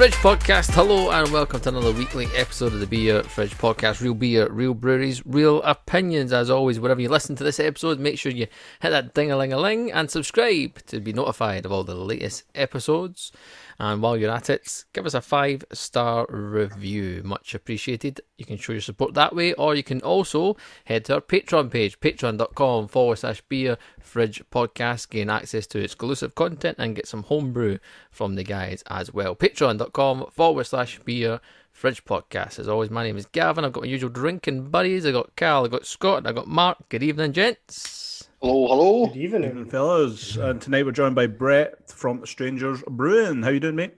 Fridge Podcast. Hello and welcome to another weekly episode of the Beer Fridge Podcast. Real beer, real breweries, real opinions. As always, wherever you listen to this episode, make sure you hit that ding a ling a ling and subscribe to be notified of all the latest episodes. And while you're at it, give us a five star review. Much appreciated. You can show your support that way, or you can also head to our Patreon page, patreon.com forward slash beer fridge podcast, gain access to exclusive content and get some homebrew from the guys as well. Patreon.com forward slash beer fridge podcast. As always, my name is Gavin. I've got my usual drinking buddies. I've got Cal, I've got Scott, I've got Mark. Good evening, gents. Hello, hello. Good evening. Evening, fellas. And tonight we're joined by Brett from Strangers Brewing. How you doing, mate?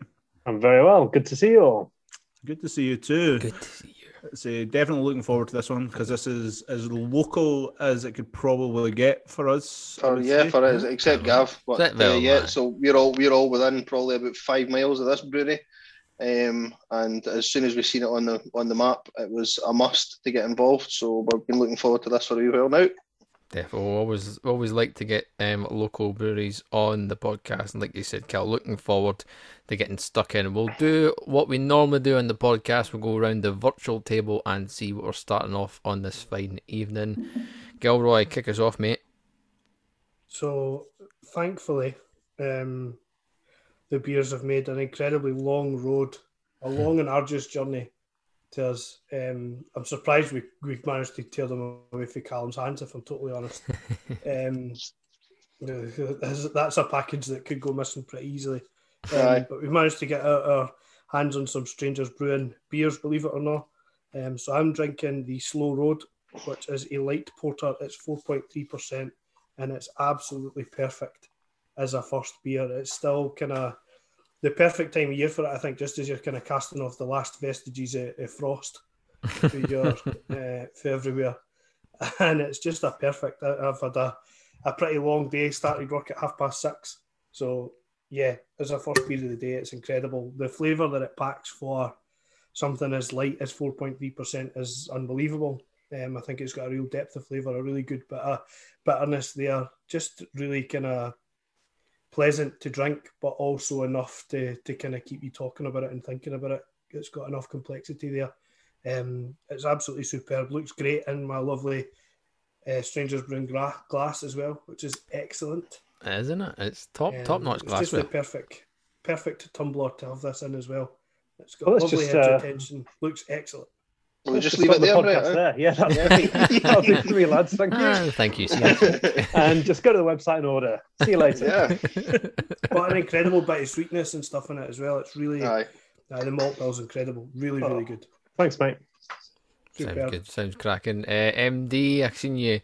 I'm very well. Good to see you all. Good to see you too. Good to see you. So definitely looking forward to this one because this is as local as it could probably get for us. I For, yeah, say. for us, except Gav. But uh, Vel, yeah, man. so we're all we're all within probably about five miles of this brewery. Um, and as soon as we seen it on the on the map, it was a must to get involved. So we've been looking forward to this for a while now. Definitely, always always like to get um, local breweries on the podcast, and like you said, Cal, looking forward to getting stuck in. We'll do what we normally do on the podcast. We'll go around the virtual table and see what we're starting off on this fine evening. Gilroy, kick us off, mate. So, thankfully, um, the beers have made an incredibly long road, a long and arduous journey to us. Um, I'm surprised we, we've managed to tear them away from Callum's hands, if I'm totally honest. um, that's that's a package that could go missing pretty easily. Um, but we've managed to get our, our hands on some Strangers Brewing beers, believe it or not. Um, so I'm drinking the Slow Road, which is a light porter. It's 4.3%, and it's absolutely perfect as a first beer. It's still kind of the perfect time of year for it, I think, just as you're kind of casting off the last vestiges of, of frost for your uh, for everywhere, and it's just a perfect. I- I've had a, a pretty long day. Started work at half past six, so yeah, as a first beer of the day, it's incredible. The flavour that it packs for something as light as four point three percent is unbelievable. Um, I think it's got a real depth of flavour, a really good bit of bitterness there. Just really kind of pleasant to drink, but also enough to, to kind of keep you talking about it and thinking about it. It's got enough complexity there. Um, it's absolutely superb. Looks great in my lovely uh, Strangers Brewing gra- glass as well, which is excellent. Isn't it? It's top Um, top notch It's just the perfect perfect tumbler to have this in as well. It's got Well, it's lovely just, edge uh, retention. Looks excellent. We'll just Just leave it the there, podcast right? there. Yeah, that'll, that'll do three lads. Thank you. Ah, thank you. See And just go to the website and order. See you later. yeah. But an incredible bit of sweetness and stuff in it as well. It's really Aye. uh, the malt bill's incredible. Really, Oh. really good. Thanks, mate. Sounds Superb. good. Sounds cracking. Uh, MD, I've seen you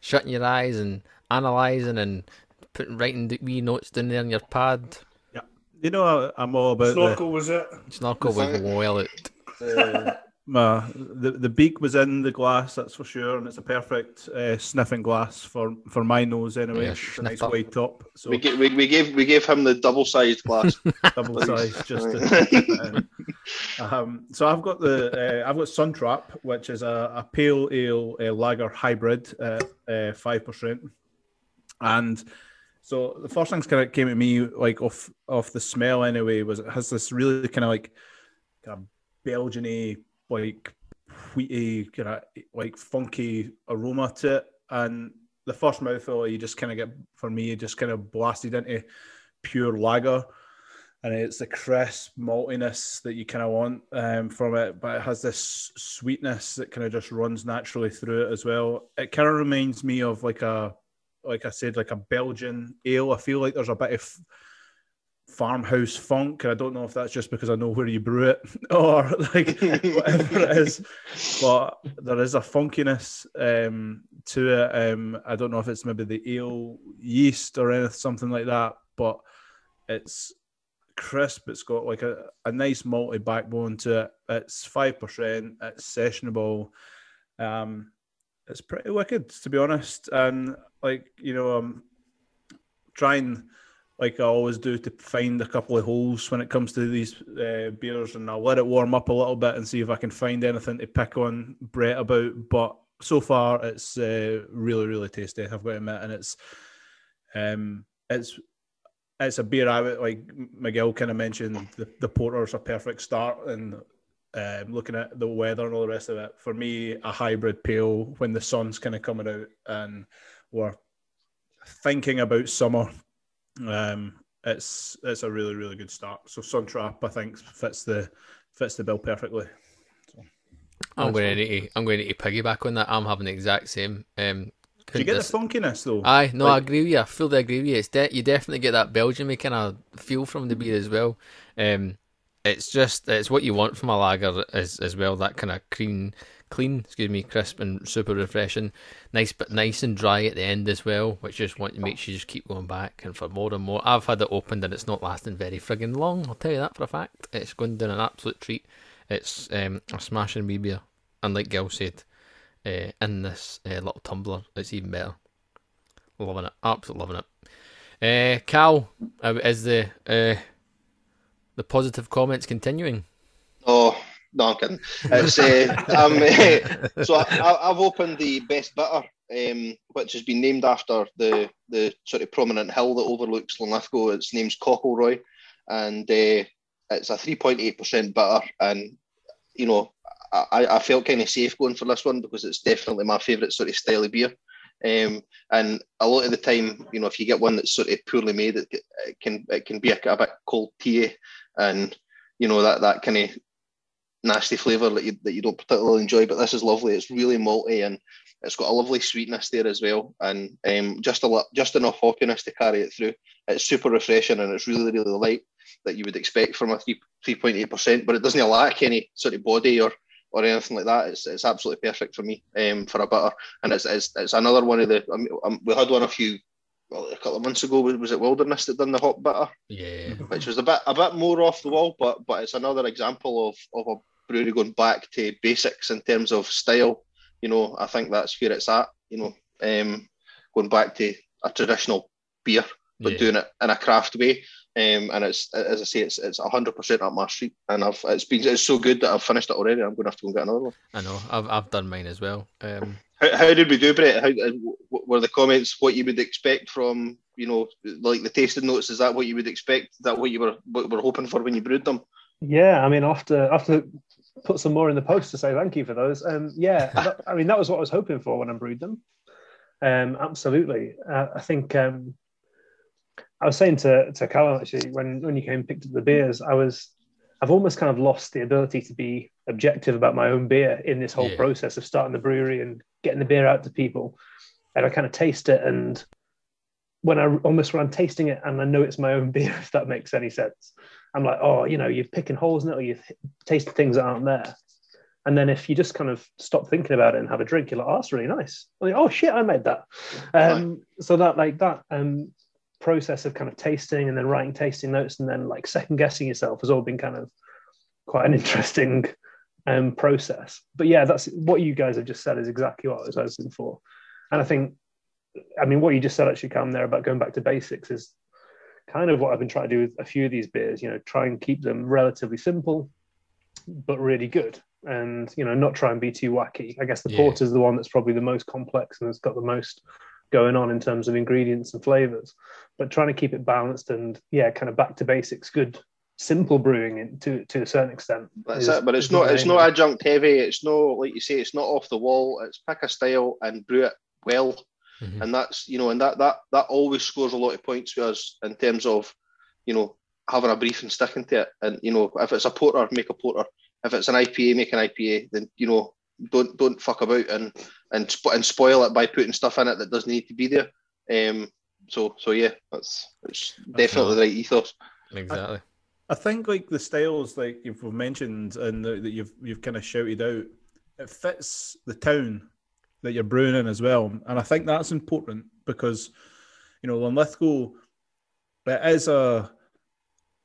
shutting your eyes and analysing and putting writing the wee notes down there on your pad. Yeah. You know, I'm all about the, Snorkel was it? Snorkel was well out. uh, my, the the beak was in the glass, that's for sure, and it's a perfect uh, sniffing glass for, for my nose anyway. Yeah, it's a nice up. wide top, so We, ga- we, we gave we gave him the double sized glass. double size just to. um, so I've got the uh, I've got Suntrap, which is a, a pale ale uh, lager hybrid at five percent, and so the first things kind of came to me like off off the smell anyway was it has this really kind of like kind of Belgian-y like wheaty kind of like funky aroma to it, and the first mouthful you just kind of get for me you just kind of blasted into pure lager and it's the crisp maltiness that you kind of want um, from it, but it has this sweetness that kind of just runs naturally through it as well. It kind of reminds me of like a, like I said, like a Belgian ale. I feel like there's a bit of farmhouse funk. and I don't know if that's just because I know where you brew it or like whatever it is, but there is a funkiness um, to it. Um, I don't know if it's maybe the ale yeast or anything, something like that, but it's crisp. It's got like a, a nice malty backbone to it. It's five percent. It's sessionable. Um, it's pretty wicked to be honest. And like you know, I'm trying like I always do to find a couple of holes when it comes to these uh, beers, and I'll let it warm up a little bit and see if I can find anything to pick on Brett about. But so far, it's uh, really really tasty. I've got to admit, and it's um, it's it's a beer I would like. Miguel kind of mentioned the, the porter's a perfect start, and um, looking at the weather and all the rest of it. For me, a hybrid pale when the sun's kind of coming out and we're thinking about summer. Um, it's it's a really really good start. So Sun Trap, I think, fits the fits the bill perfectly. So, I'm going to need to, I'm going to piggyback on that. I'm having the exact same. Um, Do you get dis- the funkiness though? Aye, no, I agree with you. I fully agree with you. It's de- you definitely get that Belgian kind of feel from the beer as well. Um, it's just it's what you want from a lager as as well. That kind of clean, clean, excuse me, crisp and super refreshing. Nice, but nice and dry at the end as well, which just want to makes you just keep going back and for more and more. I've had it opened and it's not lasting very frigging long. I'll tell you that for a fact. It's going down an absolute treat. It's um, a smashing wee beer, and like Gil said, uh, in this uh, little tumbler, it's even better. Loving it, absolutely loving it. Uh, Cal, uh, is the uh, the positive comments continuing? Oh, no, I'm kidding. It's, uh, so I, I've opened the best bitter, um, which has been named after the the sort of prominent hill that overlooks Linlithgow. Its name's Cockleroy, and uh, it's a 3.8% bitter. And you know, I, I felt kind of safe going for this one because it's definitely my favourite sort of style of beer. Um, and a lot of the time, you know, if you get one that's sort of poorly made, it, it can it can be a, a bit cold tea, and you know that that kind of nasty flavour that you that you don't particularly enjoy. But this is lovely. It's really malty and it's got a lovely sweetness there as well, and um, just a lot, just enough hoppiness to carry it through. It's super refreshing and it's really really light that you would expect from a three three point eight percent, but it doesn't lack any sort of body or or anything like that. It's, it's absolutely perfect for me um, for a butter, and it's, it's it's another one of the. I mean, um, we had one a few well, a couple of months ago. Was it Wilderness that done the hot butter? Yeah, which was a bit a bit more off the wall, but but it's another example of of a brewery going back to basics in terms of style. You know, I think that's where it's at. You know, um, going back to a traditional beer, but Yeah. doing it in a craft way. Um, and it's as I say, it's it's hundred percent up my street, and I've it's been it's so good that I've finished it already. I'm going to have to go and get another one. I know. I've I've done mine as well. Um, How, how did we do, Brett? How, uh, were the comments what you would expect from you know like the tasting notes? Is that what you would expect? Is that what you were what you were hoping for when you brewed them? Yeah, I mean, I'll have to, I'll have to put some more in the post to say thank you for those. Um, yeah, that- I mean, that was what I was hoping for when I brewed them. Um, absolutely. Uh, I think um, I was saying to, to Callum actually, when, when you came and picked up the beers, I was, I've almost kind of lost the ability to be objective about my own beer in this whole Yeah. process of starting the brewery and getting the beer out to people. And I kind of taste it and when I almost when I'm tasting it and I know it's my own beer, if that makes any sense. I'm like, oh, you know, you're picking holes in it or you've tasted things that aren't there. And then if you just kind of stop thinking about it and have a drink, you're like, oh, that's really nice. Like, oh shit, I made that. Um, so that like that um, process of kind of tasting and then writing tasting notes and then like second guessing yourself has all been kind of quite an interesting um, process. But yeah, that's what you guys have just said is exactly what I was hoping for. And I think, I mean, what you just said actually, Cam, there about going back to basics is kind of what I've been trying to do with a few of these beers. You know, try and keep them relatively simple, but really good, and you know, not try and be too wacky. I guess the Yeah. porter is the one that's probably the most complex and has got the most going on in terms of ingredients and flavors. But trying to keep it balanced and yeah, kind of back to basics, good, simple brewing in, to to a certain extent. That's is- it. But it's not it's not adjunct heavy. It's no like you say. It's not off the wall. It's pick a style and brew it well, Mhm. and that's you know, and that that that always scores a lot of points for us in terms of you know having a brief and sticking to it. And you know, if it's a porter, make a porter. If it's an IPA, make an IPA. Then you know, don't don't fuck about and and spo- and spoil it by putting stuff in it that doesn't need to be there. Um. So so yeah, that's it's definitely the right ethos. exactly. I think like the styles like you've mentioned and the, that you've you've kind of shouted out, it fits the town that you're brewing in as well, and I think that's important because you know Linlithgow, it is a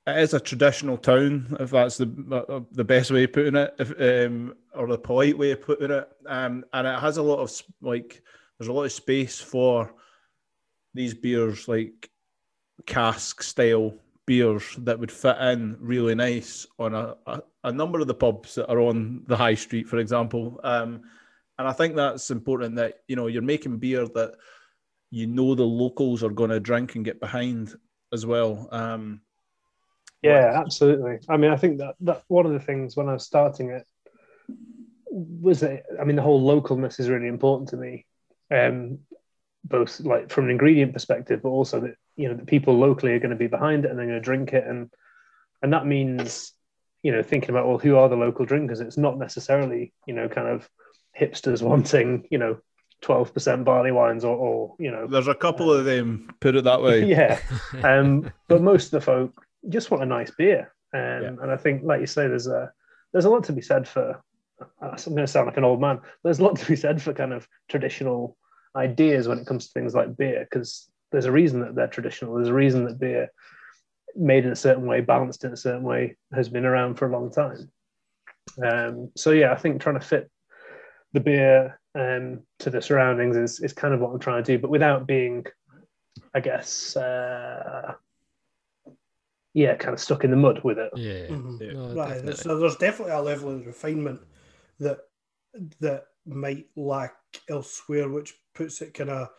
it is a traditional town if that's the uh, the best way of putting it, if, um, or the polite way of putting it, um, and it has a lot of like there's a lot of space for these beers like cask style beers that would fit in really nice on a, a, a number of the pubs that are on the high street, for example. Um, and I think that's important that you know you're making beer that you know the locals are going to drink and get behind, as well. Um, Yeah, absolutely. I mean, I think that that one of the things when I was starting it was that I mean the whole localness is really important to me, um, both like from an ingredient perspective, but also that you know the people locally are going to be behind it and they're going to drink it, and and that means you know thinking about well who are the local drinkers. It's not necessarily you know kind of hipsters wanting you know twelve percent barley wines or, or you know there's a couple of them. Put it that way. yeah. Um, but most of the folk just want a nice beer, um, Yeah. and I think, like you say, there's a there's a lot to be said for. I'm going to sound like an old man. There's a lot to be said for kind of traditional ideas when it comes to things like beer, because there's a reason that they're traditional. There's a reason that beer, made in a certain way, balanced in a certain way, has been around for a long time. Um, so yeah, I think trying to fit the beer um, to the surroundings is, is kind of what I'm trying to do, but without being, I guess, uh, yeah, kind of stuck in the mud with it. Yeah. Mhm. Yeah. No, Right. definitely. So there's definitely a level of refinement that that might lack elsewhere, which puts it kind of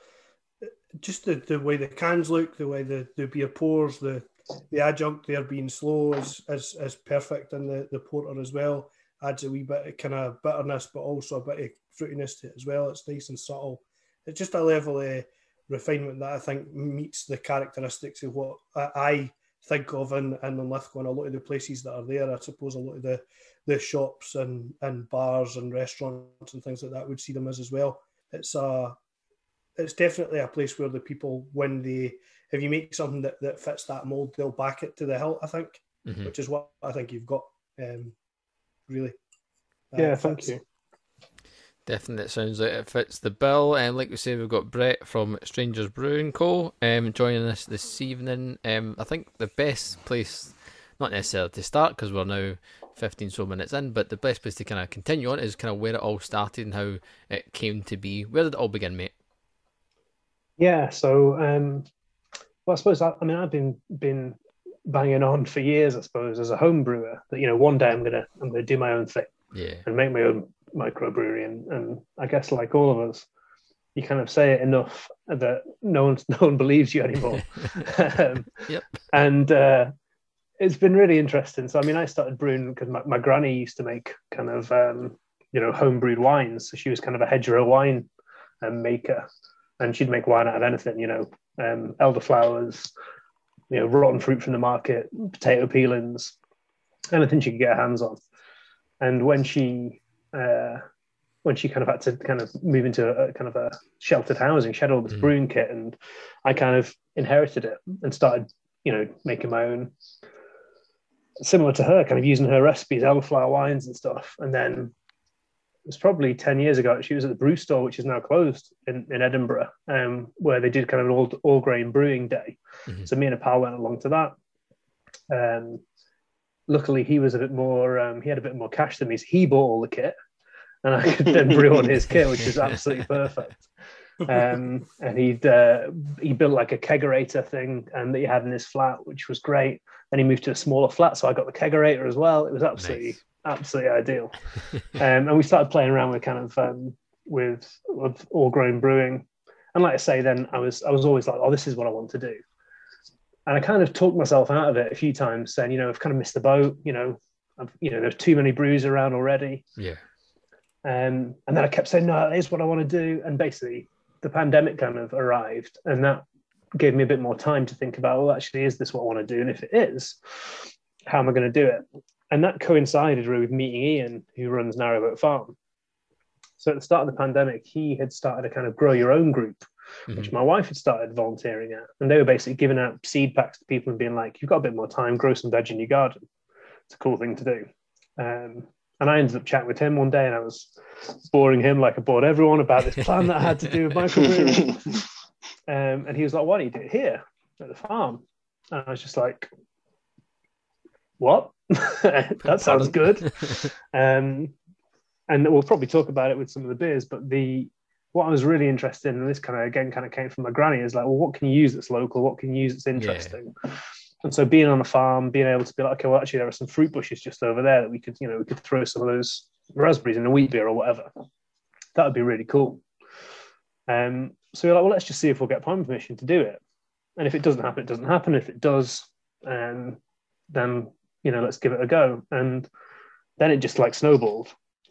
just the, the way the cans look, the way the, the beer pours, the the adjunct there being slow is is, is perfect in the, the porter as well. Adds a wee bit of kind of bitterness, but also a bit of fruitiness to it as well. It's nice and subtle. It's just a level of refinement that I think meets the characteristics of what I, think of in, in Lithgow and a lot of the places that are there. I suppose a lot of the, the shops and, and bars and restaurants and things like that would see them as as well. It's a it's definitely a place where the people when they if you make something that, that fits that mold, they'll back it to the hilt, I think, Mhm. which is what I think you've got. Um, really. Uh, Yeah, it thank you. Definitely, it sounds like it fits the bill. And like we say, we've got Brett from Strangers Brewing Co. Um, joining us this evening. Um, I think the best place, not necessarily to start because we're now fifteen so minutes in, but the best place to kind of continue on is kind of where it all started and how it came to be. Where did it all begin, mate? Yeah, so um, well, I suppose I, I mean I've been been banging on for years, I suppose, as a home brewer. That you know, one day I'm gonna I'm gonna do my own thing Yeah, and make my own microbrewery, and and I guess like all of us, you kind of say it enough that no one no one believes you anymore. um, Yep. And uh, it's been really interesting. So I mean, I started brewing because my, my granny used to make kind of um, you know home brewed wines. So she was kind of a hedgerow wine um, maker, and she'd make wine out of anything. You know, um, elderflowers, you know, rotten fruit from the market, potato peelings, anything she could get her hands on. And when she uh, when she kind of had to kind of move into a, a kind of a sheltered housing, she had all this Mm. brewing kit, and I kind of inherited it and started, you know, making my own. Similar to her, kind of using her recipes, elderflower wines and stuff. And then it was probably 10 years ago, she was at the brew store, which is now closed in, in Edinburgh, um, where they did kind of an all, all grain brewing day. Mhm. So me and a pal went along to that. Um, luckily, he was a bit more, um, he had a bit more cash than me. So he bought all the kit and I could then brew on his kit, which was absolutely perfect. Um, and he'd uh, he built like a kegerator thing and that he had in his flat, which was great. Then he moved to a smaller flat, so I got the kegerator as well. It was absolutely Nice. Absolutely ideal. um, and we started playing around with kind of um, with with all grain brewing. And like I say, then I was I was always like, oh, this is what I want to do. And I kind of talked myself out of it a few times, saying, you know, I've kind of missed the boat. You know, I've, you know, there's too many brews around already. yeah, Um, and then I kept saying, no, that is what I want to do. And basically, the pandemic kind of arrived, and that gave me a bit more time to think about, well, actually, is this what I want to do? And if it is, how am I going to do it? And that coincided really with meeting Ian, who runs Narrowboat Farm. So at the start of the pandemic, he had started a kind of grow your own group, which my wife had started volunteering at. And they were basically giving out seed packs to people and being like, you've got a bit more time, grow some veg in your garden. It's a cool thing to do. Um, and I ended up chatting with him one day and I was boring him like I bored everyone about this plan that I had to do with microbrewery. Um, and he was like, why don't you do it here at the farm? And I was just like, what? that sounds good. Um, and we'll probably talk about it with some of the beers, but the what I was really interested in, and this kind of again kind of came from my granny, is like, well, what can you use that's local? What can you use that's interesting? And so being on a farm, being able to be like, okay, well, actually, there are some fruit bushes just over there that we could, you know, we could throw some of those raspberries in a wheat beer or whatever. That would be really cool. Um, so we're like, well, let's just see if we'll get planning permission to do it. and if it doesn't happen, it doesn't happen. If it does, um, then you know, let's give it a go. And then it just like snowballed.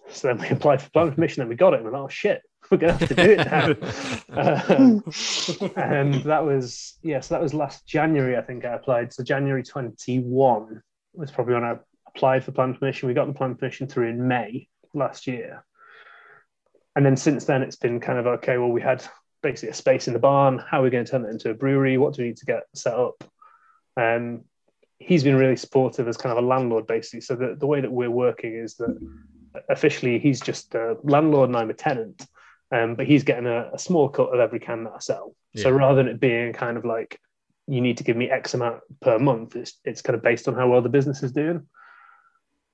So then we applied for planning permission and we got it. And we're like, oh shit, we're gonna have to do it now. um, and that was yeah, so that was last January, I think I applied. So January 21 was probably when I applied for planning permission. We got the planning permission through in May last year. And then since then it's been kind of okay, well, we had basically a space in the barn. How are we going to turn that into a brewery? What do we need to get set up? Um, he's been really supportive as kind of a landlord, basically. So the, the way that we're working is that officially he's just a landlord and I'm a tenant, um, but he's getting a, a, small cut of every can that I sell. Yeah. So rather than it being kind of like you need to give me X amount per month, it's, it's kind of based on how well the business is doing,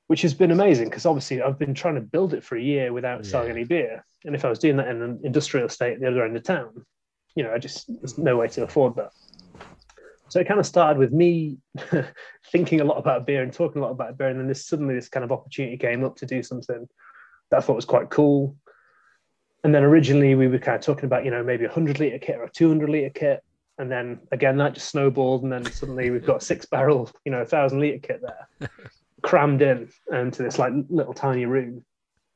which has been amazing because obviously I've been trying to build it for a year without yeah. selling any beer. And if I was doing that in an industrial estate at the other end of town, you know, I just, there's no way to afford that. So it kind of started with me thinking a lot about beer and talking a lot about beer, and then this suddenly this kind of opportunity came up to do something that I thought was quite cool. And then originally we were kind of talking about you know maybe a hundred liter kit or a two hundred liter kit, and then again that just snowballed, and then suddenly we've got a six barrel you know a thousand liter kit there, crammed in into this like little tiny room.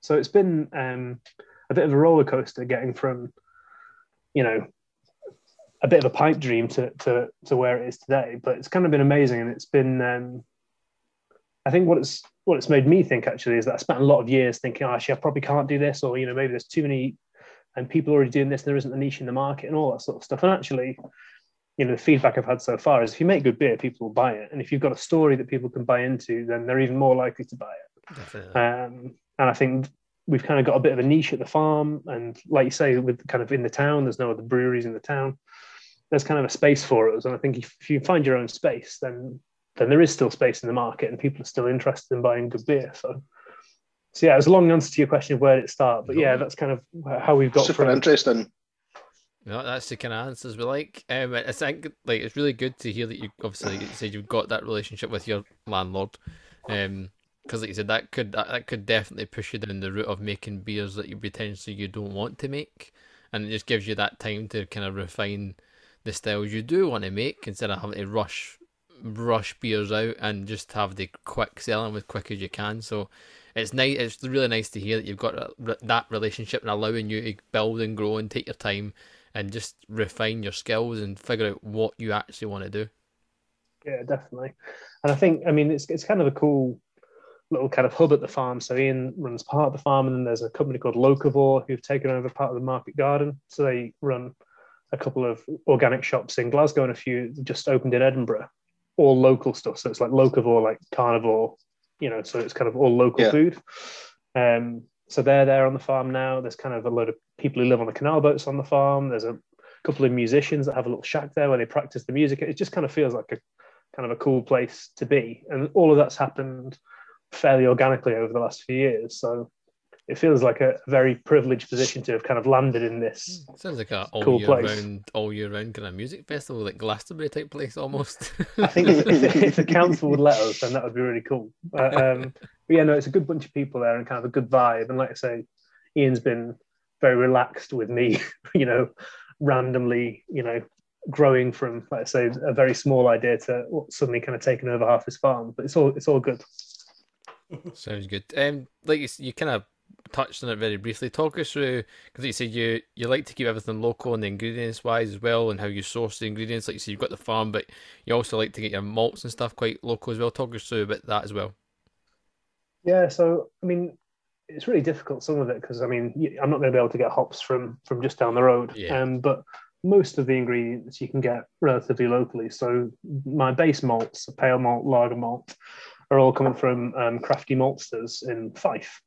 So it's been um, a bit of a roller coaster getting from you know a bit of a pipe dream to to to where it is today. But it's kind of been amazing, and it's been. Um, I think what it's what it's made me think actually is that I spent a lot of years thinking, oh, actually, I probably can't do this, or you know, maybe there's too many, and people already doing this. There isn't a niche in the market, and all that sort of stuff. And actually, you know, the feedback I've had so far is if you make good beer, people will buy it, and if you've got a story that people can buy into, then they're even more likely to buy it. Um, and I think we've kind of got a bit of a niche at the farm, and like you say, with kind of in the town, there's no other breweries in the town there's kind of a space for us. And I think if, if, you find your own space, then then there is still space in the market, and people are still interested in buying good beer. So, so yeah, it was a long answer to your question of where did it start, but yeah, that's kind of how we've got. Super from... interesting. No, that's the kind of answers we like. Um, I think like it's really good to hear that you obviously like you said you've got that relationship with your landlord. Um, because like you said, that could that, that could definitely push you down the route of making beers that you potentially you don't want to make, and it just gives you that time to kind of refine the styles you do want to make instead of having to rush rush beers out and just have the quick selling as quick as you can. So it's nice. It's really nice to hear that you've got that relationship and allowing you to build and grow and take your time and just refine your skills and figure out what you actually want to do. Yeah, definitely. And I think I mean it's it's kind of a cool little kind of hub at the farm. So Ian runs part of the farm, and then there's a company called Locavore who've taken over part of the market garden. So they run a couple of organic shops in Glasgow and a few just opened in Edinburgh, all local stuff. So it's like locavore, like carnivore, you know, so it's kind of all local yeah. food. Um, so they're there on the farm now. There's kind of a load of people who live on the canal boats on the farm. There's a couple of musicians that have a little shack there where they practice the music. It just kind of feels like a kind of a cool place to be. And all of that's happened fairly organically over the last few years. So it feels like a very privileged position to have kind of landed in this. Hmm. Sounds like a all cool year place. round, all year round kind of music festival, like Glastonbury type place almost. I think if, the council would let us, then that would be really cool. But, um, but yeah, no, it's a good bunch of people there and kind of a good vibe. And like I say, Ian's been very relaxed with me, you know, randomly, you know, growing from, like I say, a very small idea to suddenly kind of taking over half his farm. But it's all it's all good. Sounds good. Um, like you, you kind of touched on it very briefly. Talk us through because you said you you like to keep everything local and the ingredients wise as well, and how you source the ingredients. Like you said, you've got the farm, but you also like to get your malts and stuff quite local as well. Talk us through a bit that as well. Yeah, so I mean, it's really difficult some of it because I mean, I'm not going to be able to get hops from from just down the road. Yeah. Um, but most of the ingredients you can get relatively locally. So my base malts, a pale malt, lager malt, are all coming from um, Crafty Maltsters in Fife.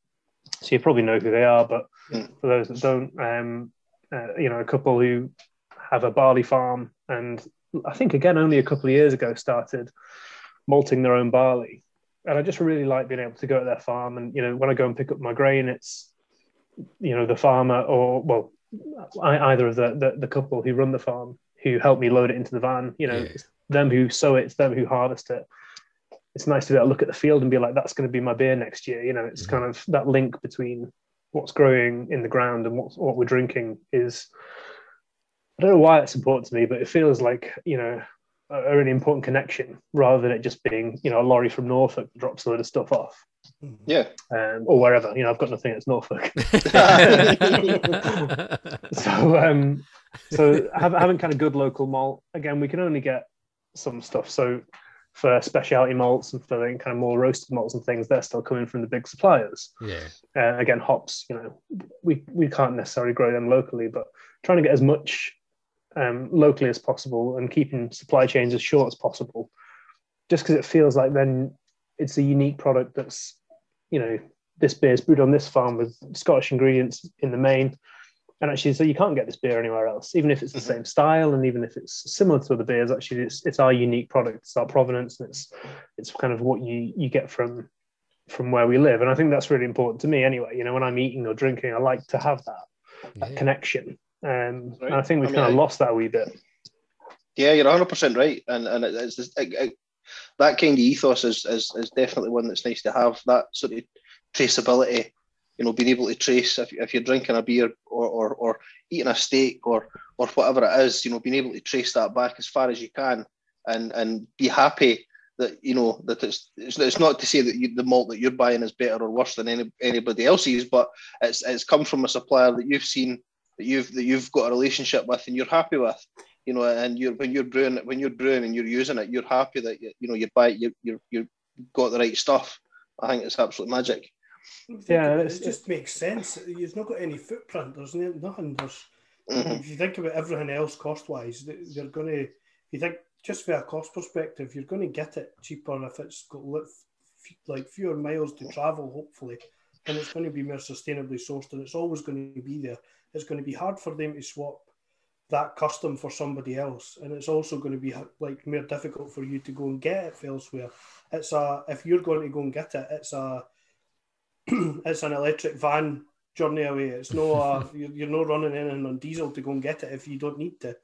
So you probably know who they are, but mm. for those that don't, um, uh, you know, a couple who have a barley farm and I think again only a couple of years ago started malting their own barley. And I just really like being able to go to their farm and you know when I go and pick up my grain, it's you know the farmer or well either of the, the, the couple who run the farm who help me load it into the van. You know, yeah. them who sow it, it's them who harvest it it's nice to be able to look at the field and be like, that's going to be my beer next year. You know, it's mm-hmm. kind of that link between what's growing in the ground and what's, what we're drinking is I don't know why it's important to me, but it feels like you know a, a really important connection rather than it just being you know a lorry from Norfolk that drops a load of stuff off Yeah. um, or wherever. You know, I've got nothing that's Norfolk. so um, so having, having kind of good local malt again, we can only get some stuff. So for specialty malts and for the kind of more roasted malts and things, they're still coming from the big suppliers. yeah. Uh, again, hops, you know, we we can't necessarily grow them locally, but trying to get as much um, locally as possible and keeping supply chains as short as possible, just because it feels like then it's a unique product that's, you know, this beer is brewed on this farm with Scottish ingredients in the main. And actually, so you can't get this beer anywhere else, even if it's the Mhm. same style and even if it's similar to other beers. Actually, it's it's our unique product, it's our provenance, and it's it's kind of what you you get from from where we live. And I think that's really important to me anyway. You know, when I'm eating or drinking, I like to have that that Yeah. connection. Um, Right. and I think we've I mean, kind of I- lost that a wee bit. Yeah, you're 100 percent right, and and it- it's just, it, it, that kind of ethos is, is is definitely one that's nice to have. That sort of traceability, you know, being able to trace if, if you're drinking a beer or, or or eating a steak or or whatever it is, you know, being able to trace that back as far as you can, and and be happy that you know that it's it's, not to say that you, the malt that you're buying is better or worse than any, anybody else's, but it's it's come from a supplier that you've seen that you've that you've got a relationship with and you're happy with you know, and you're when you're brewing when you're brewing and you're using it, you're happy that you, you know you buy you you you got the right stuff. I think it's absolute magic. Yeah, it, it's- just makes sense. You've not got any footprint. There's no- nothing. There's Mhm. if you think about everything else cost wise, they're going to. You think just from a cost perspective, you're going to get it cheaper if it's got li- like fewer miles to travel, hopefully, and it's going to be more sustainably sourced, and it's always going to be there. It's going to be hard for them to swap that custom for somebody else, and it's also going to be like more difficult for you to go and get it elsewhere. It's a if you're going to go and get it, it's a it's an electric van journey away. It's no uh, you're, you're not running in and on diesel to go and get it if you don't need to,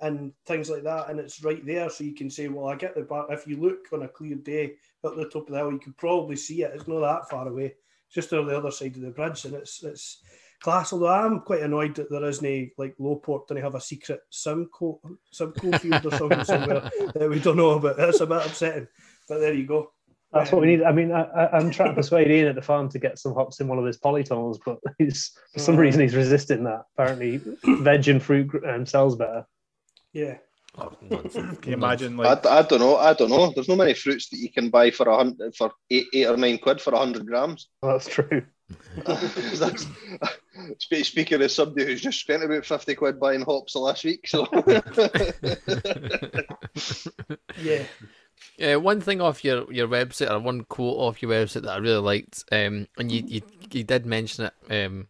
and things like that. And it's right there, so you can say, well, I get the bar. If you look on a clear day at the top of the hill, you could probably see it. It's not that far away. It's just on the other side of the bridge, and it's it's class. Although I'm quite annoyed that there isn't like low Lowport and they have a secret Simcoe Simcoe field or something somewhere that we don't know about. That's a bit upsetting. But there you go. That's what we need. I mean, I, I, I'm trying to persuade Ian at the farm to get some hops in one of his polytunnels, but he's for some Oh. reason he's resisting that. Apparently, veg and fruit um, sells better. Yeah. Oh. Can you imagine I, like I don't know. I don't know. There's no many fruits that you can buy for a hundred for eight, eight or nine quid for a hundred grams. Well, that's true. That's, spe- speaking as somebody who's just spent about fifty quid buying hops the last week, so Yeah. Uh, one thing off your, your website, or one quote off your website that I really liked, um, and you, you you did mention it um,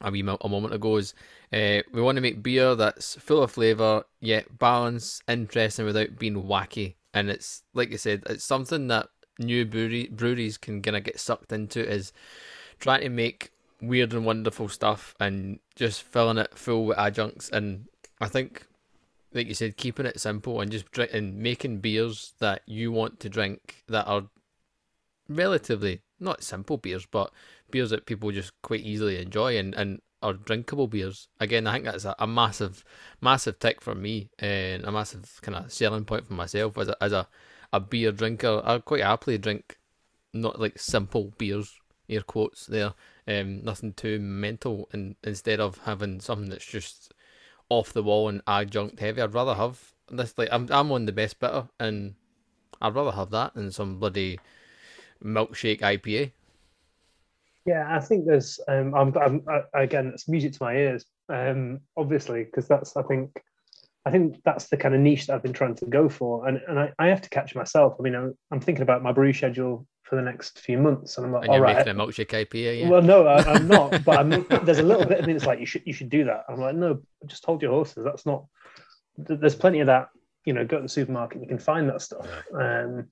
a wee mo- a moment ago, is uh, we want to make beer that's full of flavour yet balanced, interesting without being wacky. And it's like you said, it's something that new brewery, breweries can kind of get sucked into is trying to make weird and wonderful stuff and just filling it full with adjuncts. And I think like you said, keeping it simple and just drink and making beers that you want to drink that are relatively not simple beers, but beers that people just quite easily enjoy and, and are drinkable beers. Again, I think that's a, a massive, massive tick for me and a massive kind of selling point for myself as a as a, a beer drinker. I quite happily drink not like simple beers, air quotes there, um, nothing too mental, and instead of having something that's just off the wall and adjunct heavy. I'd rather have this. Like I'm, I'm on the best bitter, and I'd rather have that than some bloody milkshake IPA. Yeah, I think there's. Um, I'm, I'm I, again, it's music to my ears. Um, obviously, because that's. I think. I think that's the kind of niche that I've been trying to go for, and and I, I have to catch myself. I mean, I'm, I'm thinking about my brew schedule for the next few months, and I'm like, And all right. making a milkshake IPA, yeah. Well, no, I, I'm not. But I'm, there's a little bit. I mean, it's like you should you should do that. I'm like, no, just hold your horses. That's not. There's plenty of that. You know, go to the supermarket. You can find that stuff. Um,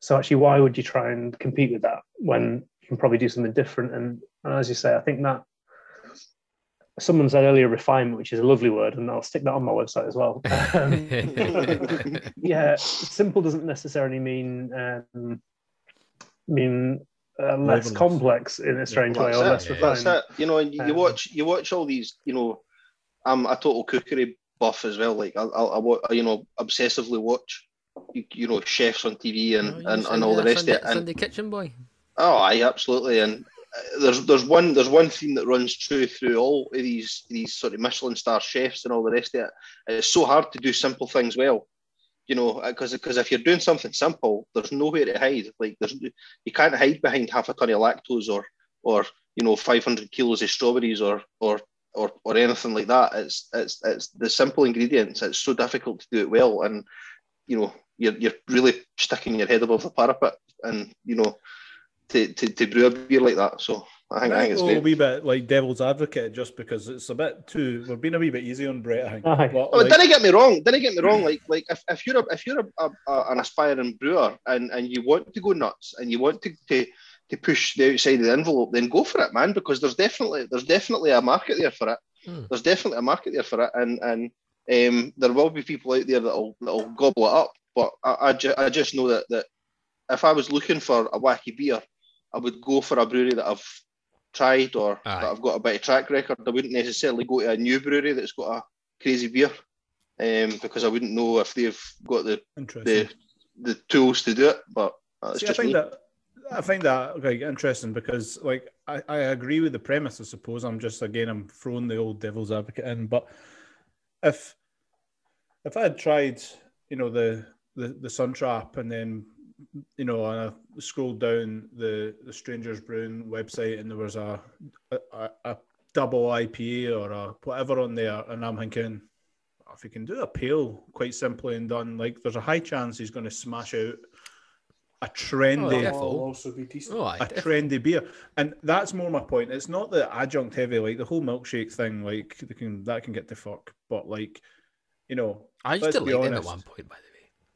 so actually, why would you try and compete with that when you can probably do something different? And, and as you say, I think that someone said earlier refinement, which is a lovely word, and I'll stick that on my website as well. Um, yeah, simple doesn't necessarily mean um, mean uh, less Flavorless. complex in a strange way or That's less it. That's refined. it. You know, and you, you Um, watch you watch all these. You know, I'm a total cookery buff as well. Like I, I, I you know, obsessively watch, you, you know, chefs on TV and, Oh, and, and all the rest Sunday, of it. And Sunday kitchen boy. oh, I absolutely. And Uh, there's there's one there's one theme that runs true through all of these these sort of Michelin star chefs and all the rest of it. Uh, it's so hard to do simple things well. You know, uh, because because if you're doing something simple, there's nowhere to hide. Like there's you can't hide behind half a ton of lactose or or you know 500 kilos of strawberries or or or, or anything like that. It's it's it's the simple ingredients. It's so difficult to do it well, and you know you're you're really sticking your head above the parapet, and you know to, to, to brew a beer like that. So I think I think it's go a wee bit like devil's advocate just because it's a bit too. We're being a wee bit easy on Brett. I think. Aye. But, Oh, like, didn't get me wrong. Didn't get me wrong. Like, like if, if you're a, if you're a, a, a- an aspiring brewer and, and you want to go nuts and you want to, to to push the outside of the envelope, then go for it, man. Because there's definitely there's definitely a market there for it. Hmm. There's definitely a market there for it, and and um, there will be people out there that'll that'll gobble it up. But I I, ju- I just know that that if I was looking for a wacky beer, I would go for a brewery that I've tried or Aye. that I've got a bit of track record. I wouldn't necessarily go to a new brewery that's got a crazy beer um, because I wouldn't know if they've got the, the the tools to do it. But that's See, I think me. that I find that like interesting because like I, I agree with the premise. I suppose I'm just again I'm throwing the old devil's advocate in, but if if I had tried, you know, the the the Sun Trap and then you know and I scrolled down the the Strangers Brewing website and there was a a, a double IPA or a whatever on there, and I'm thinking. If he can do a pale quite simply and done, like there's a high chance he's going to smash out a trendy Oh, also be decent. Oh, a trendy beer, and that's more my point. It's not the adjunct heavy, like the whole milkshake thing. Like they can that can get the fuck, but like you know, I used to be like them at one point, by the way.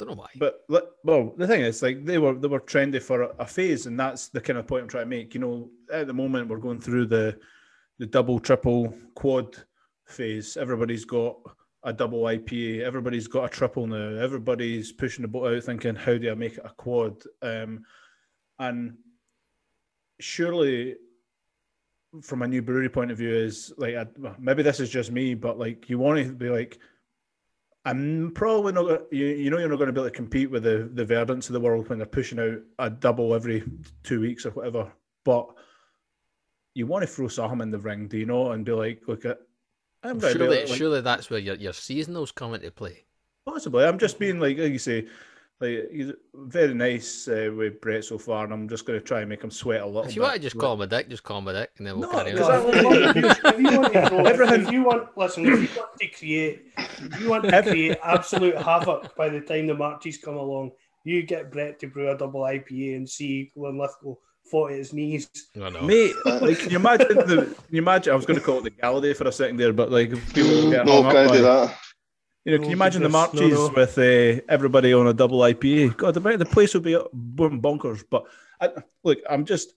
Don't know why. but well, the thing is, like they were they were trendy for a, phase, and that's the kind of point I'm trying to make. You know, at the moment we're going through the the double, triple, quad phase. Everybody's got a double IPA. Everybody's got a triple now. Everybody's pushing the boat out, thinking, "How do I make it a quad?" Um, and surely, from a new brewery point of view, is like maybe this is just me, but like you want to be like, I'm probably not. You, you know, you're not going to be able to compete with the the Verdants of the world when they're pushing out a double every two weeks or whatever. But you want to throw something in the ring, do you know, and be like, look at. I'm surely, like- surely that's where your, your seasonals come into play. Possibly. I'm just being like, like you say, like he's very nice uh, with Brett so far, and I'm just going to try and make him sweat a little. If you bit. want to just call him a dick, just call him a dick, and then we'll No, carry because on. If, you, want to go, Everything- if you want, listen, if you want to create, if you want to create absolute havoc by the time the Marches come along, you get Brett to brew a double IPA and see Linlithgow fought at his knees. I know. Mate, like, can you imagine the? Can you imagine? I was going to call it the Galladay for a second there, but like people get no, hung up can't do that. You know, can you imagine the goodness, no, marches no. with uh, everybody on a double IPA? God, the, the place would be boom bonkers. But I, look, I'm just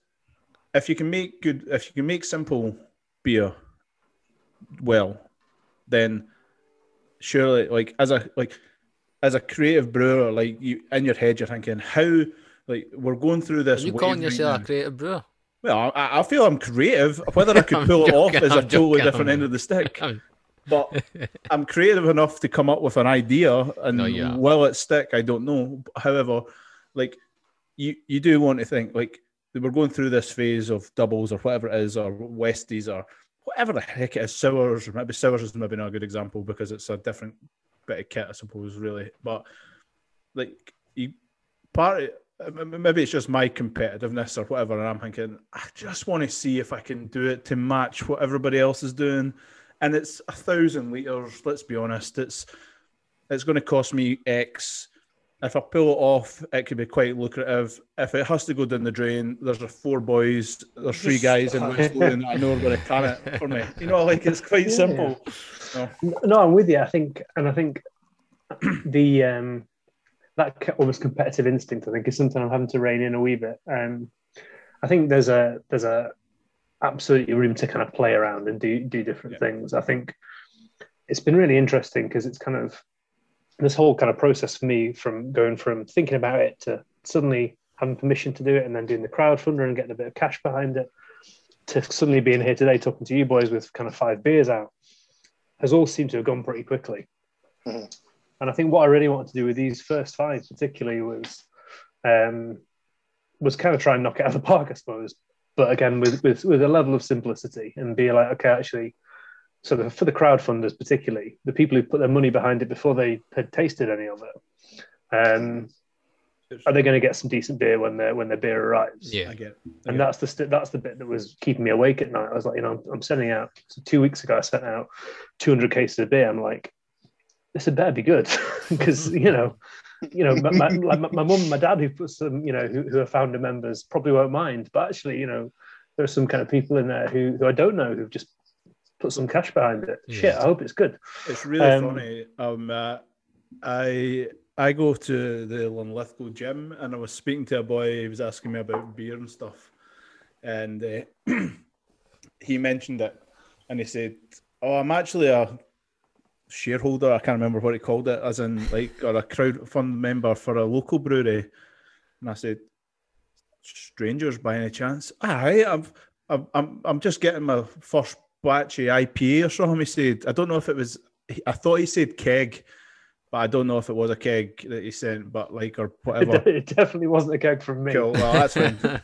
if you can make good, if you can make simple beer well, then surely, like as a like as a creative brewer, like you in your head, you're thinking how like we're going through Are this. you calling yourself now. a creative brewer? Well, I, I feel I'm creative. Whether I could I'm pull it off is a I'm totally joking, different end of the stick. But I'm creative enough to come up with an idea, and No, you are. will it stick? I don't know. However, like you, you do want to think like we're going through this phase of doubles or whatever it is, or Westies or whatever the heck it is. Sours, or maybe Sours is maybe not a good example because it's a different bit of kit, I suppose, really. But like you, part of, maybe it's just my competitiveness or whatever, and I'm thinking I just want to see if I can do it to match what everybody else is doing, and it's a thousand liters. Let's be honest, it's it's going to cost me X. If I pull it off, it could be quite lucrative. If it has to go down the drain, there's a four boys, there's three guys in I know we're going to can it for me. You know, like it's quite Yeah. simple. So, No, I'm with you. I think, and I think the um, that almost competitive instinct, I think, is something I'm having to rein in a wee bit. Um, I think there's a there's a absolutely room to kind of play around and do do different Yeah. things. I think it's been really interesting because it's kind of this whole kind of process for me from going from thinking about it to suddenly having permission to do it and then doing the crowdfunder and getting a bit of cash behind it to suddenly being here today talking to you boys with kind of five beers out has all seemed to have gone pretty quickly. Mhm. And I think what I really wanted to do with these first five, particularly, was um, was kind of try and knock it out of the park, I suppose. But again, with with, with a level of simplicity and be like, okay, actually, so the, for the crowd funders particularly the people who put their money behind it before they had tasted any of it, um, are they going to get some decent beer when their when their beer arrives? Yeah. I get. I and get- that's the st- that's the bit that was keeping me awake at night. I was like, you know, I'm, I'm sending out so two weeks ago. I sent out 200 cases of beer. I'm like, this had better be good because you know, you know, my, my, like my, my mum, and my dad, who put some, you know, who, who are founder members, probably won't mind. But actually, you know, there are some kind of people in there who, who I don't know who've just put some cash behind it. Yeah. Shit, I hope it's good. It's really Um, funny. Um, uh, I I go to the Linlithgow gym, and I was speaking to a boy. He was asking me about beer and stuff, and uh, he mentioned it, and he said, "Oh, I'm actually a shareholder. I can't remember what he called it, as in like or a crowd fund member for a local brewery." And I said, "Strangers by any chance?" Aye, I'm I'm I'm just getting my first batch of IPA or something. He said, I don't know if it was. I thought he said keg, but I don't know if it was a keg that he sent, but like or whatever. It definitely wasn't a keg from me. cool. Well, that's fine.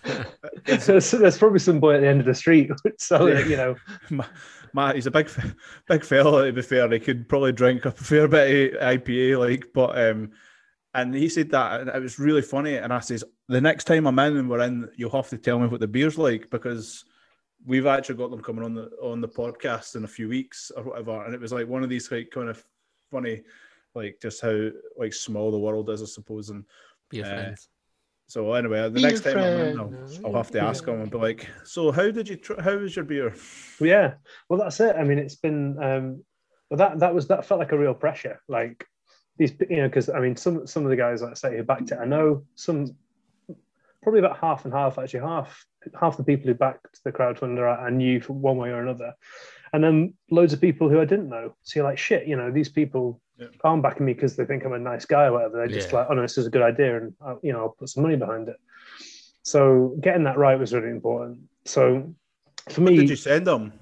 so, so there's probably some boy at the end of the street selling it, you know. Ma- Matt, he's a big, big fella. To be fair, he could probably drink a fair bit of IPA, like. But um, and he said that, and it was really funny. And I says, the next time I'm in and we're in, you'll have to tell me what the beer's like because we've actually got them coming on the on the podcast in a few weeks or whatever. And it was like one of these like kind of funny, like just how like small the world is, I suppose. And Beer Uh, friends. so anyway, the Beer next time I'm in, I'll. I'll have to ask him and be like, so how did you? Tr- how was your beer? Yeah, well, that's it. I mean, it's been, um, well, that that was that felt like a real pressure. Like these, you know, because I mean, some some of the guys, like I say, who backed it, I know some, probably about half and half. Actually, half half the people who backed the crowdfunder I, I knew from one way or another, and then loads of people who I didn't know. So you're like, shit, you know, these people Yeah. aren't backing me because they think I'm a nice guy or whatever. They're just Yeah. like, oh no, this is a good idea, and uh, you know, I'll put some money behind it. So getting that right was really important. So for What me, did you send them?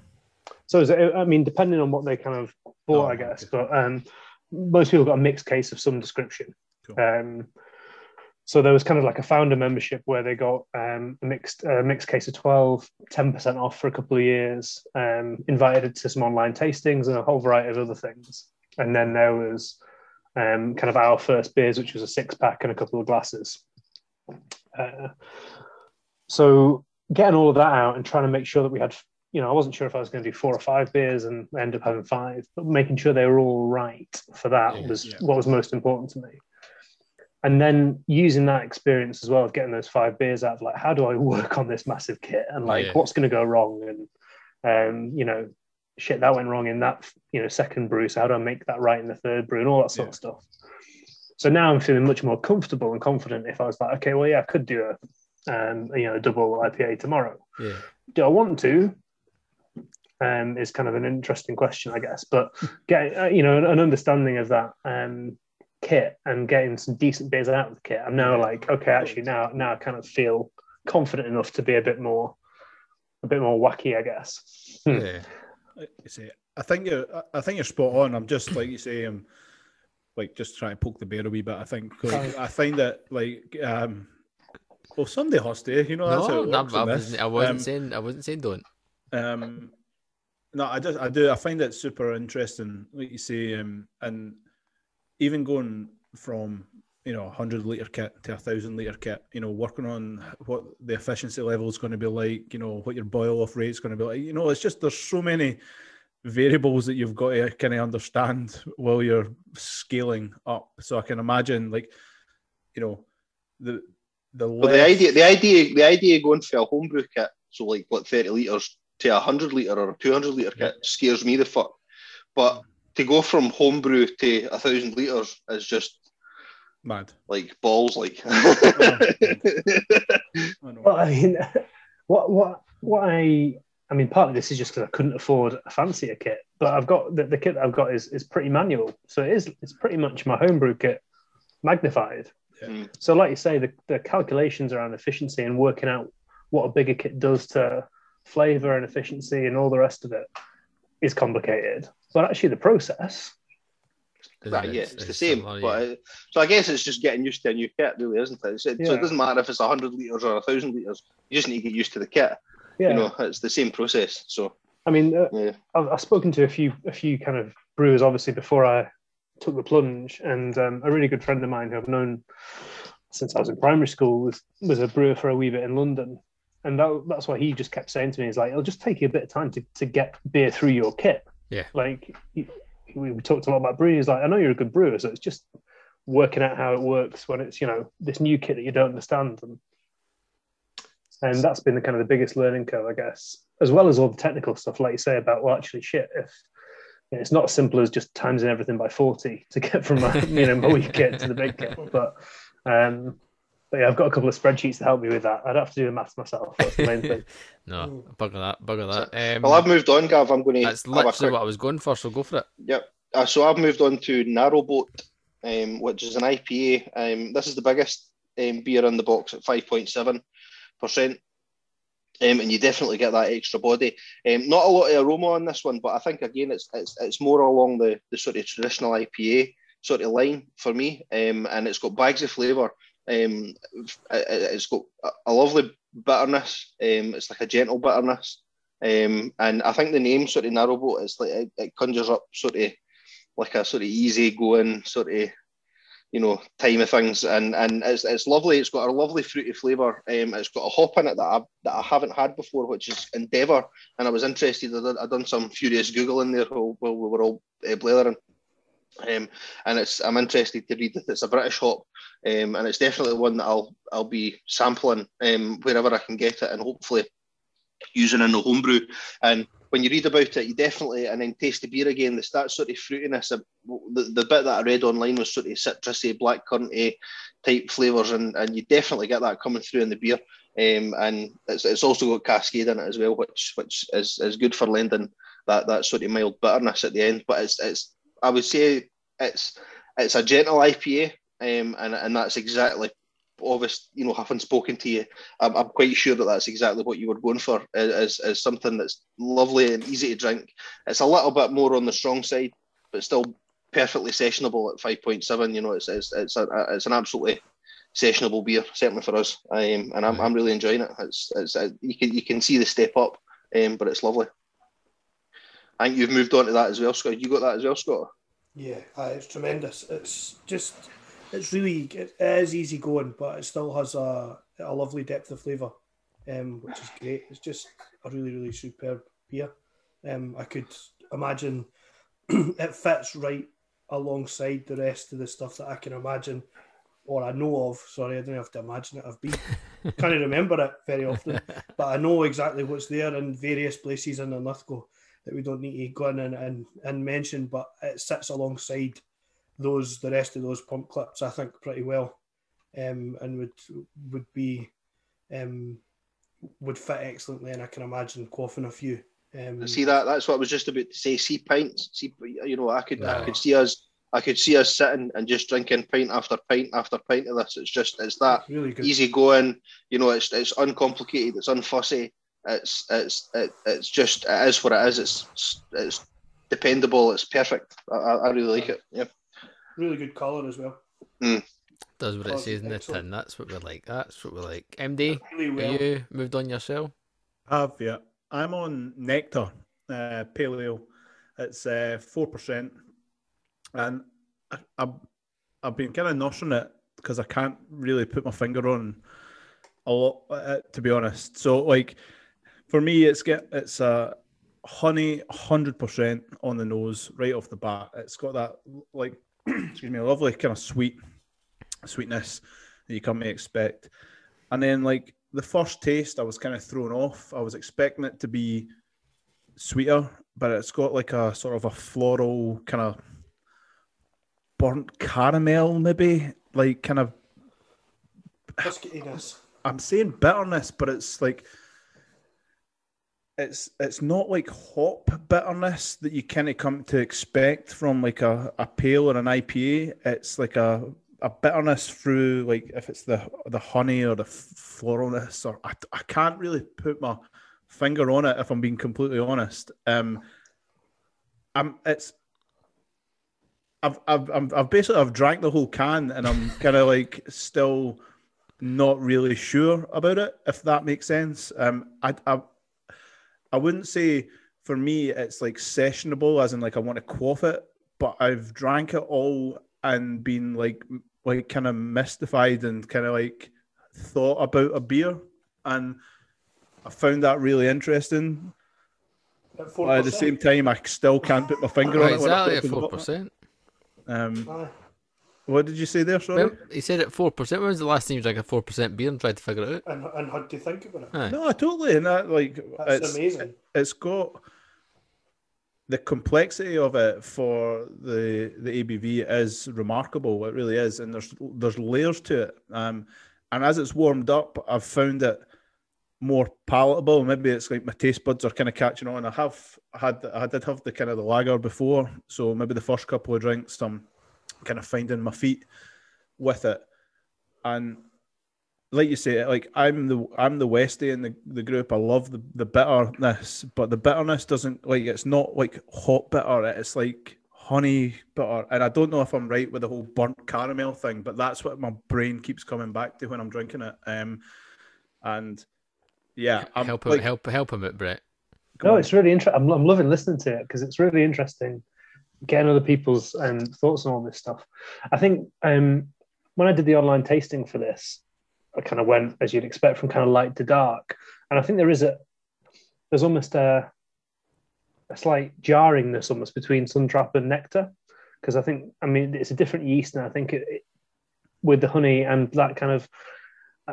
so is it, I mean, depending on what they kind of bought, Oh, I guess, okay. but um, most people got a mixed case of some description. Cool. Um, so there was kind of like a founder membership where they got um, a mixed uh, mixed case of 12, 10% off for a couple of years, um, invited to some online tastings and a whole variety of other things. And then there was um, kind of our first beers, which was a six pack and a couple of glasses. Uh, so getting all of that out and trying to make sure that we had you know, I wasn't sure if I was going to do four or five beers and end up having five, but making sure they were all right for that Yeah, was yeah. what was most important to me. And then using that experience as well of getting those five beers out of like, how do I work on this massive kit and like Yeah. what's going to go wrong? And, um, you know, shit, that went wrong in that, you know, second brew. So how do I make that right in the third brew and all that sort Yeah. of stuff? So now I'm feeling much more comfortable and confident if I was like, okay, well, yeah, I could do a, um, you know, a double IPA tomorrow Yeah. do I want to? Um, is kind of an interesting question, I guess. But get uh, you know an, an understanding of that um, kit and getting some decent beers out of the kit. I'm now like, okay, actually now now I kind of feel confident enough to be a bit more a bit more wacky, I guess. Hmm. Yeah. I say, I think you're, I- think you're spot on. I'm just like you say, I'm like just trying to poke the bear a wee bit. I think 'cause I find that like, um, well, somebody has to, you know, No, no, I wasn't, I wasn't Um, saying I wasn't saying don't. Um, no, I just I do I find it super interesting, like you say, um, and even going from you know a hundred liter kit to a thousand liter kit, you know, working on what the efficiency level is going to be like, you know, what your boil off rate is going to be like, you know, it's just there's so many variables that you've got to kind of understand while you're scaling up. So I can imagine, like, you know, the the But the idea, the idea, the idea going for a homebrew kit, so like what thirty liters to a hundred liter or a two hundred liter kit, scares me the fuck. But to go from homebrew to a thousand liters is just mad. like balls, like. I know. Well, I mean, what what what I I mean, part of this is just because I couldn't afford a fancier kit, but I've got the, the kit that I've got is is pretty manual, so it is it's pretty much my homebrew kit magnified. Mm. So, like you say, the, the calculations around efficiency and working out what a bigger kit does to flavor and efficiency and all the rest of it is complicated. But actually, the process Isn't Right, it? yeah, It's- it's, the same. similar, but yeah. uh, so I guess it's just getting used to a new kit, really, isn't it? So, so it doesn't matter if it's hundred liters or thousand liters. You just need to get used to the kit. Yeah. You know, it's the same process. So I mean, uh, yeah, I've, I've spoken to a few a few kind of brewers obviously before I took the plunge, and um, a really good friend of mine who I've known since I was in primary school was was a brewer for a wee bit in London, and that, that's why he just kept saying to me, "Is like it'll just take you a bit of time to, to get beer through your kit." Yeah. like he, we talked a lot about brewing. He's like, "I know you're a good brewer, so it's just working out how it works when it's you know this new kit that you don't understand." And and that's been the kind of the biggest learning curve, I guess, as well as all the technical stuff, like you say about well, actually, shit, if you know, it's not as simple as just times timesing everything by forty to get from my you know my wee kit to the big kit, but um, but yeah, I've got a couple of spreadsheets to help me with that. I'd have to do the maths myself. That's the main thing. No, bugger that, bugger that. Um, well, I've moved on, Gav. I'm going to that's have literally quick what I was going for, so go for it. Yep. Uh, so I've moved on to Narrowboat, um, which is an IPA. Um, this is the biggest um, beer in the box at 5.7%. Um, and you definitely get that extra body. Um, not a lot of aroma on this one, but I think again it's it's, it's more along the, the sort of traditional IPA sort of line for me. Um, and it's got bags of flavour. Um, it, has got a, lovely bitterness. Um, it's like a gentle bitterness. Um, and I think the name sort of narrowboat is like it, it conjures up sort of like a sort of easy going sort of you know time of things and and it's, it's lovely it's got a lovely fruity flavour um, it's got a hop in it that I, that I haven't had before which is Endeavour and I was interested I done, done some furious googling there while, while we were all uh, blathering um, and it's I'm interested to read that it's a British hop um, and it's definitely one that I'll I'll be sampling um, wherever I can get it and hopefully using in the homebrew and when you read about it, you definitely and then taste the beer again. There's that sort of fruitiness. Of, the, the bit that I read online was sort of citrusy, black curranty type flavours, and, and you definitely get that coming through in the beer. Um, and it's, it's also got cascade in it as well, which which is, is good for lending that, that sort of mild bitterness at the end. But it's it's I would say it's it's a gentle IPA, um, and and that's exactly obvious, you know, having spoken to you, I'm, I'm quite sure that that's exactly what you were going for, is, is something that's lovely and easy to drink. It's a little bit more on the strong side, but still perfectly sessionable at 5.7. You know, it's it's it's, a, it's an absolutely sessionable beer, certainly for us. Um, and I'm, I'm really enjoying it. It's, it's uh, you can you can see the step up, um, but it's lovely. I think you've moved on to that as well, Scott. You got that as well, Scott. Yeah, uh, it's tremendous. It's just, it's really, it is easy going, but it still has a, a lovely depth of flavour, um, which is great. It's just a really, really superb beer. Um, I could imagine it fits right alongside the rest of the stuff that I can imagine or I know of. Sorry, I don't have to imagine it. I've been, can't remember it very often, but I know exactly what's there in various places in the Lithgow that we don't need to go in and, and, and mention, but it sits alongside those the rest of those pump clips, I think, pretty well, um, and would would be um, would fit excellently, and I can imagine quaffing a few. Um, See that? That's what I was just about to say. See pints. See, you know, I could, I could see us, I could see us sitting and just drinking pint after pint after pint of this. It's just, it's that really good. easy going. You know, it's it's uncomplicated. It's unfussy. It's it's it, it's just it is what it is. It's it's dependable. It's perfect. I, I I really like it. Yeah. Really good colour as well. Does what it Oh, says in the tin. That's what we like. That's what we like. MD, Really are well. you moved on yourself? Have yeah. I'm on Nectar uh, Pale Ale. It's uh, four percent, and I, I've I've been kind of nursing it because I can't really put my finger on a lot, uh, to be honest. So like for me, it's get it's a honey hundred percent on the nose right off the bat. It's got that like excuse me, a lovely kind of sweet sweetness that you come to expect, and then like the first taste, I was kind of thrown off. I was expecting it to be sweeter, but it's got like a sort of a floral kind of burnt caramel, maybe like kind of. Biscuitiness. I'm saying bitterness, but it's like it's it's not like hop bitterness that you kind of come to expect from like a, a pale or an IPA. It's like a a bitterness through like if it's the the honey or the floralness or I, I can't really put my finger on it if I'm being completely honest. Um, I'm it's I've, I've, I've, I've basically I've drank the whole can, and I'm kind of like still not really sure about it. If that makes sense. Um, I, I, I wouldn't say for me it's like sessionable, as in like I want to quaff it, but I've drank it all and been like like kind of mystified and kind of like thought about a beer, and I found that really interesting. At But at the same time, I still can't put my finger on it. exactly at put it in the four bottle. percent. Um, Aye. What did you say there? Sorry. He said at four percent. When was the last time you drank a four percent beer and tried to figure it out? And, and how do you think about it? Aye. No, totally. And that like That's it's amazing. it's got the complexity of it for the the ABV is remarkable. It really is, and there's there's layers to it. Um, and as it's warmed up, I've found it more palatable. Maybe it's like my taste buds are kind of catching on. I have had I did have the kind of the lager before, so maybe the first couple of drinks, I'm kind of finding my feet with it, and like you say, like I'm the I'm the Westie in the, the group. I love the, the bitterness, but the bitterness doesn't like it's not like hot bitter. It's like honey bitter, and I don't know if I'm right with the whole burnt caramel thing, but that's what my brain keeps coming back to when I'm drinking it. Um, and yeah, I'm help him, like, help, help him out, Brett. come No, on. it's really interesting. I'm, I'm loving listening to it because it's really interesting getting other people's um, thoughts on all this stuff. I think um, when I did the online tasting for this, I kind of went as you'd expect from kind of light to dark, and I think there is a there's almost a a slight jarringness almost between Suntrap and Nectar because I think I mean it's a different yeast, and I think it, it with the honey and that kind of.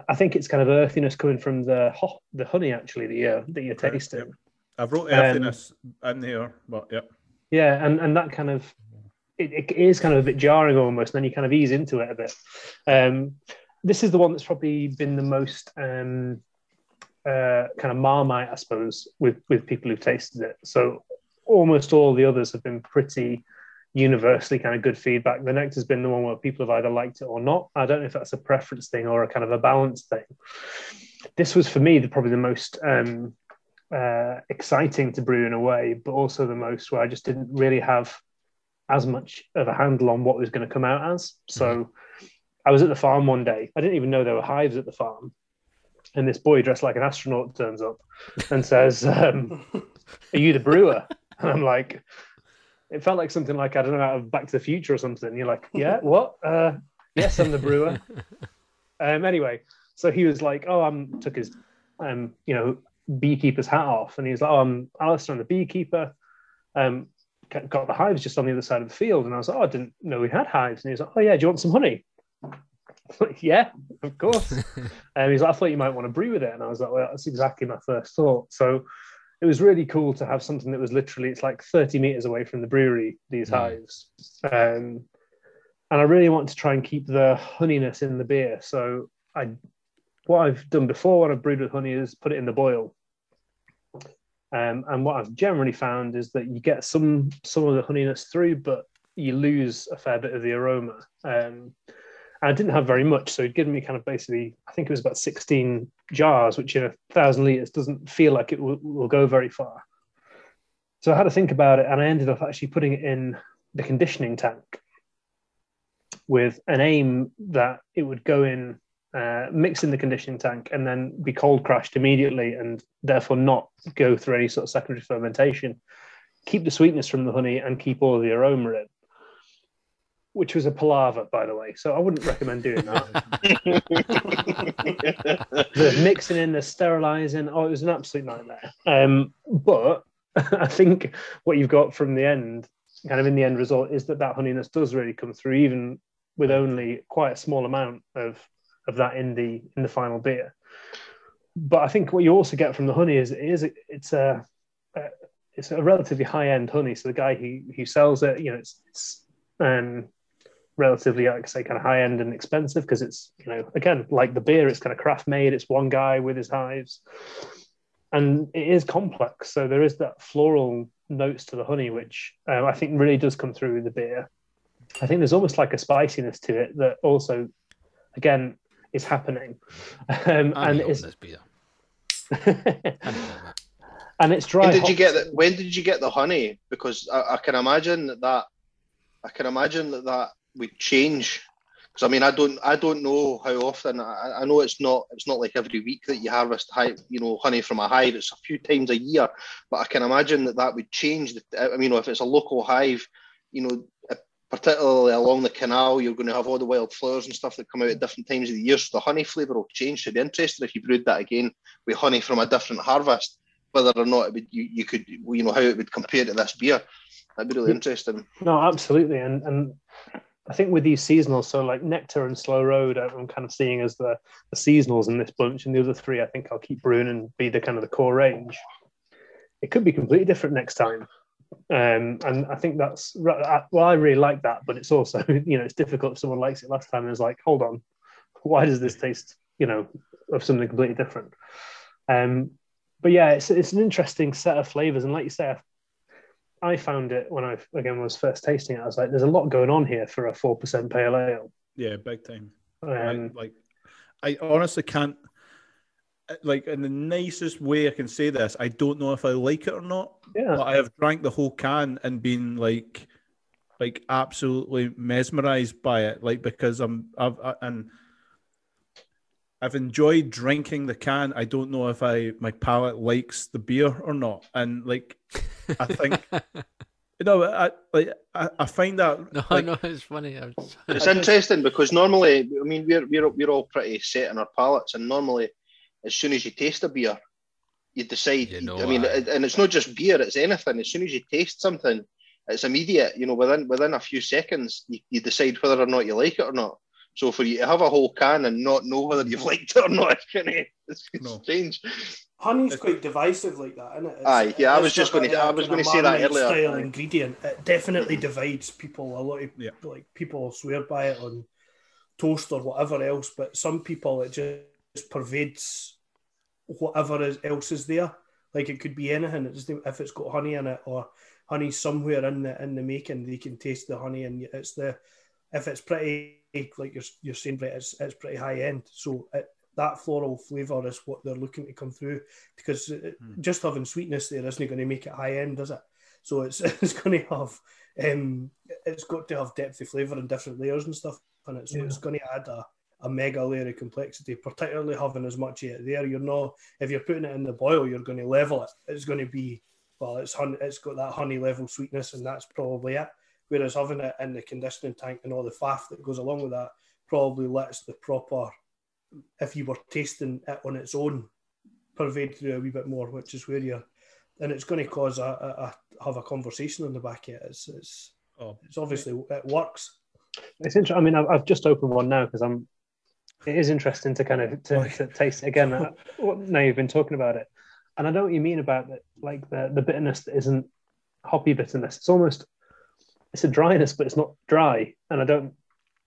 I think it's kind of earthiness coming from the ho- the honey actually that you're that you're Right, tasting. yep. I've wrote Um, earthiness in here, but yeah, Yeah, and and that kind of it, it is kind of a bit jarring almost. And then you kind of ease into it a bit. Um, this is the one that's probably been the most um, uh, kind of marmite, I suppose, with with people who've tasted it. So almost all the others have been pretty universally kind of good feedback. The nectar's been the one where people have either liked it or not. I don't know if that's a preference thing or a kind of a balance thing. This was for me the probably the most um, uh, exciting to brew in a way, but also the most where I just didn't really have as much of a handle on what was going to come out as. So I was at the farm one day. I didn't even know there were hives at the farm. And this boy dressed like an astronaut turns up and says, um, Are you the brewer? And I'm like, It felt like something like, I don't know, out of Back to the Future or something. you're like, Yeah, what? Uh, yes, I'm the brewer. Um, anyway, so he was like, "Oh, I'm took his, um, you know, beekeeper's hat off," and he's like, "Oh, I'm Alistair, I'm the beekeeper." Um, got the hives just on the other side of the field, and I was like, "Oh, I didn't know we had hives." And he's like, "Oh yeah, do you want some honey?" Like, yeah, of course. And he's like, "I thought you might want to brew with it," and I was like, "Well, that's exactly my first thought." So it was really cool to have something that was literally it's like 30 meters away from the brewery these Mm. hives um, and i really want to try and keep the honeyness in the beer so i what i've done before when i've brewed with honey is put it in the boil um, and what i've generally found is that you get some some of the honeyness through but you lose a fair bit of the aroma um, and I didn't have very much, so he'd given me kind of basically, I think it was about 16 jars, which in a thousand liters doesn't feel like it will, will go very far. So I had to think about it, and I ended up actually putting it in the conditioning tank with an aim that it would go in, uh, mix in the conditioning tank, and then be cold crashed immediately, and therefore not go through any sort of secondary fermentation. Keep the sweetness from the honey and keep all the aroma in which was a palaver, by the way. So I wouldn't recommend doing that. the mixing in, the sterilizing, oh, it was an absolute nightmare. Um, but I think what you've got from the end, kind of in the end result, is that that honeyness does really come through, even with only quite a small amount of of that in the in the final beer. But I think what you also get from the honey is it is it's a, a it's a relatively high end honey. So the guy who who sells it, you know, it's, it's um, relatively, like I say, kind of high end and expensive because it's, you know, again, like the beer, it's kind of craft made. It's one guy with his hives, and it is complex. So there is that floral notes to the honey, which um, I think really does come through the beer. I think there's almost like a spiciness to it that also, again, is happening, um, and it's this beer. I'm in it. and it's dry. When did you get the, When did you get the honey? Because I, I can imagine that, that I can imagine that that would change. Because I mean, I don't, I don't know how often. I, I know it's not, it's not like every week that you harvest hive, you know, honey from a hive. It's a few times a year, but I can imagine that that would change. I mean, if it's a local hive, you know, particularly along the canal, you're going to have all the wild flowers and stuff that come out at different times of the year. So the honey flavour will change. So be interesting if you brewed that again with honey from a different harvest, whether or not would, you, you could, you know, how it would compare to this beer. That'd be really interesting. No, absolutely. And and I think with these seasonals, so like Nectar and Slow Road, I'm kind of seeing as the, the seasonals in this bunch, and the other three, I think I'll keep brewing and be the kind of the core range. It could be completely different next time. Um, and I think that's well, I really like that, but it's also you know it's difficult if someone likes it last time and is like, hold on, why does this taste you know of something completely different? Um, but yeah, it's it's an interesting set of flavors, and like you say, I, I found it when I again was first tasting it. I was like, there's a lot going on here for a four percent pale ale. Yeah, big time. Um, like, I honestly can't Uh, like in the nicest way I can say this, I don't know if I like it or not. Yeah. But I have drank the whole can and been like, like absolutely mesmerized by it. Like because I'm, I've I, and I've enjoyed drinking the can. I don't know if I my palate likes the beer or not. And like, I think. You know, I like I, I find that No, like, no, it's funny. I'm just- It's interesting because normally, I mean, we're we're we're all pretty set in our palates, and normally, as soon as you taste a beer, you decide. You know, I mean, aye. and it's not just beer; it's anything. As soon as you taste something, it's immediate. You know, within within a few seconds, you, you decide whether or not you like it or not. So for you to have a whole can and not know whether you've mm. liked it or not, it's kind of it's, it's No. strange. Honey's quite divisive like that, isn't it? It's- Aye, yeah, I was just gonna- I was gonna say that earlier. Style Aye. ingredient. It definitely divides people. A lot of Yeah. like people swear by it on toast or whatever else, but some people it just pervades whatever is, else is there. Like it could be anything. It doesn't, if it's got honey in it or honey somewhere in the in the making, they can taste the honey, and it's the if it's pretty like you're you're saying, Brett, it's it's pretty high end. So it, that floral flavour is what they're looking to come through because Hmm. just having sweetness there isn't going to make it high end, is it? So it's it's going to have um, it's got to have depth of flavour and different layers and stuff in it. So Yeah. it's going to add a, a mega layer of complexity, particularly having as much of it there. You're not if you're putting it in the boil, you're going to level it. It's going to be well, it's honey, it's got that honey level sweetness, and that's probably it. Whereas having it in the conditioning tank and all the faff that goes along with that probably lets the proper, if you were tasting it on its own, pervade through a wee bit more, which is where you're, and it's going to cause a, a, a have a conversation on the back of it. It's it's, oh, it's obviously it works. It's interesting. I mean, I've, I've just opened one now because I'm. It is interesting to kind of to, to taste it again. Uh, now you've been talking about it, and I know what you mean about it, like the the bitterness that isn't hoppy bitterness. It's almost it's a dryness, but it's not dry, and I don't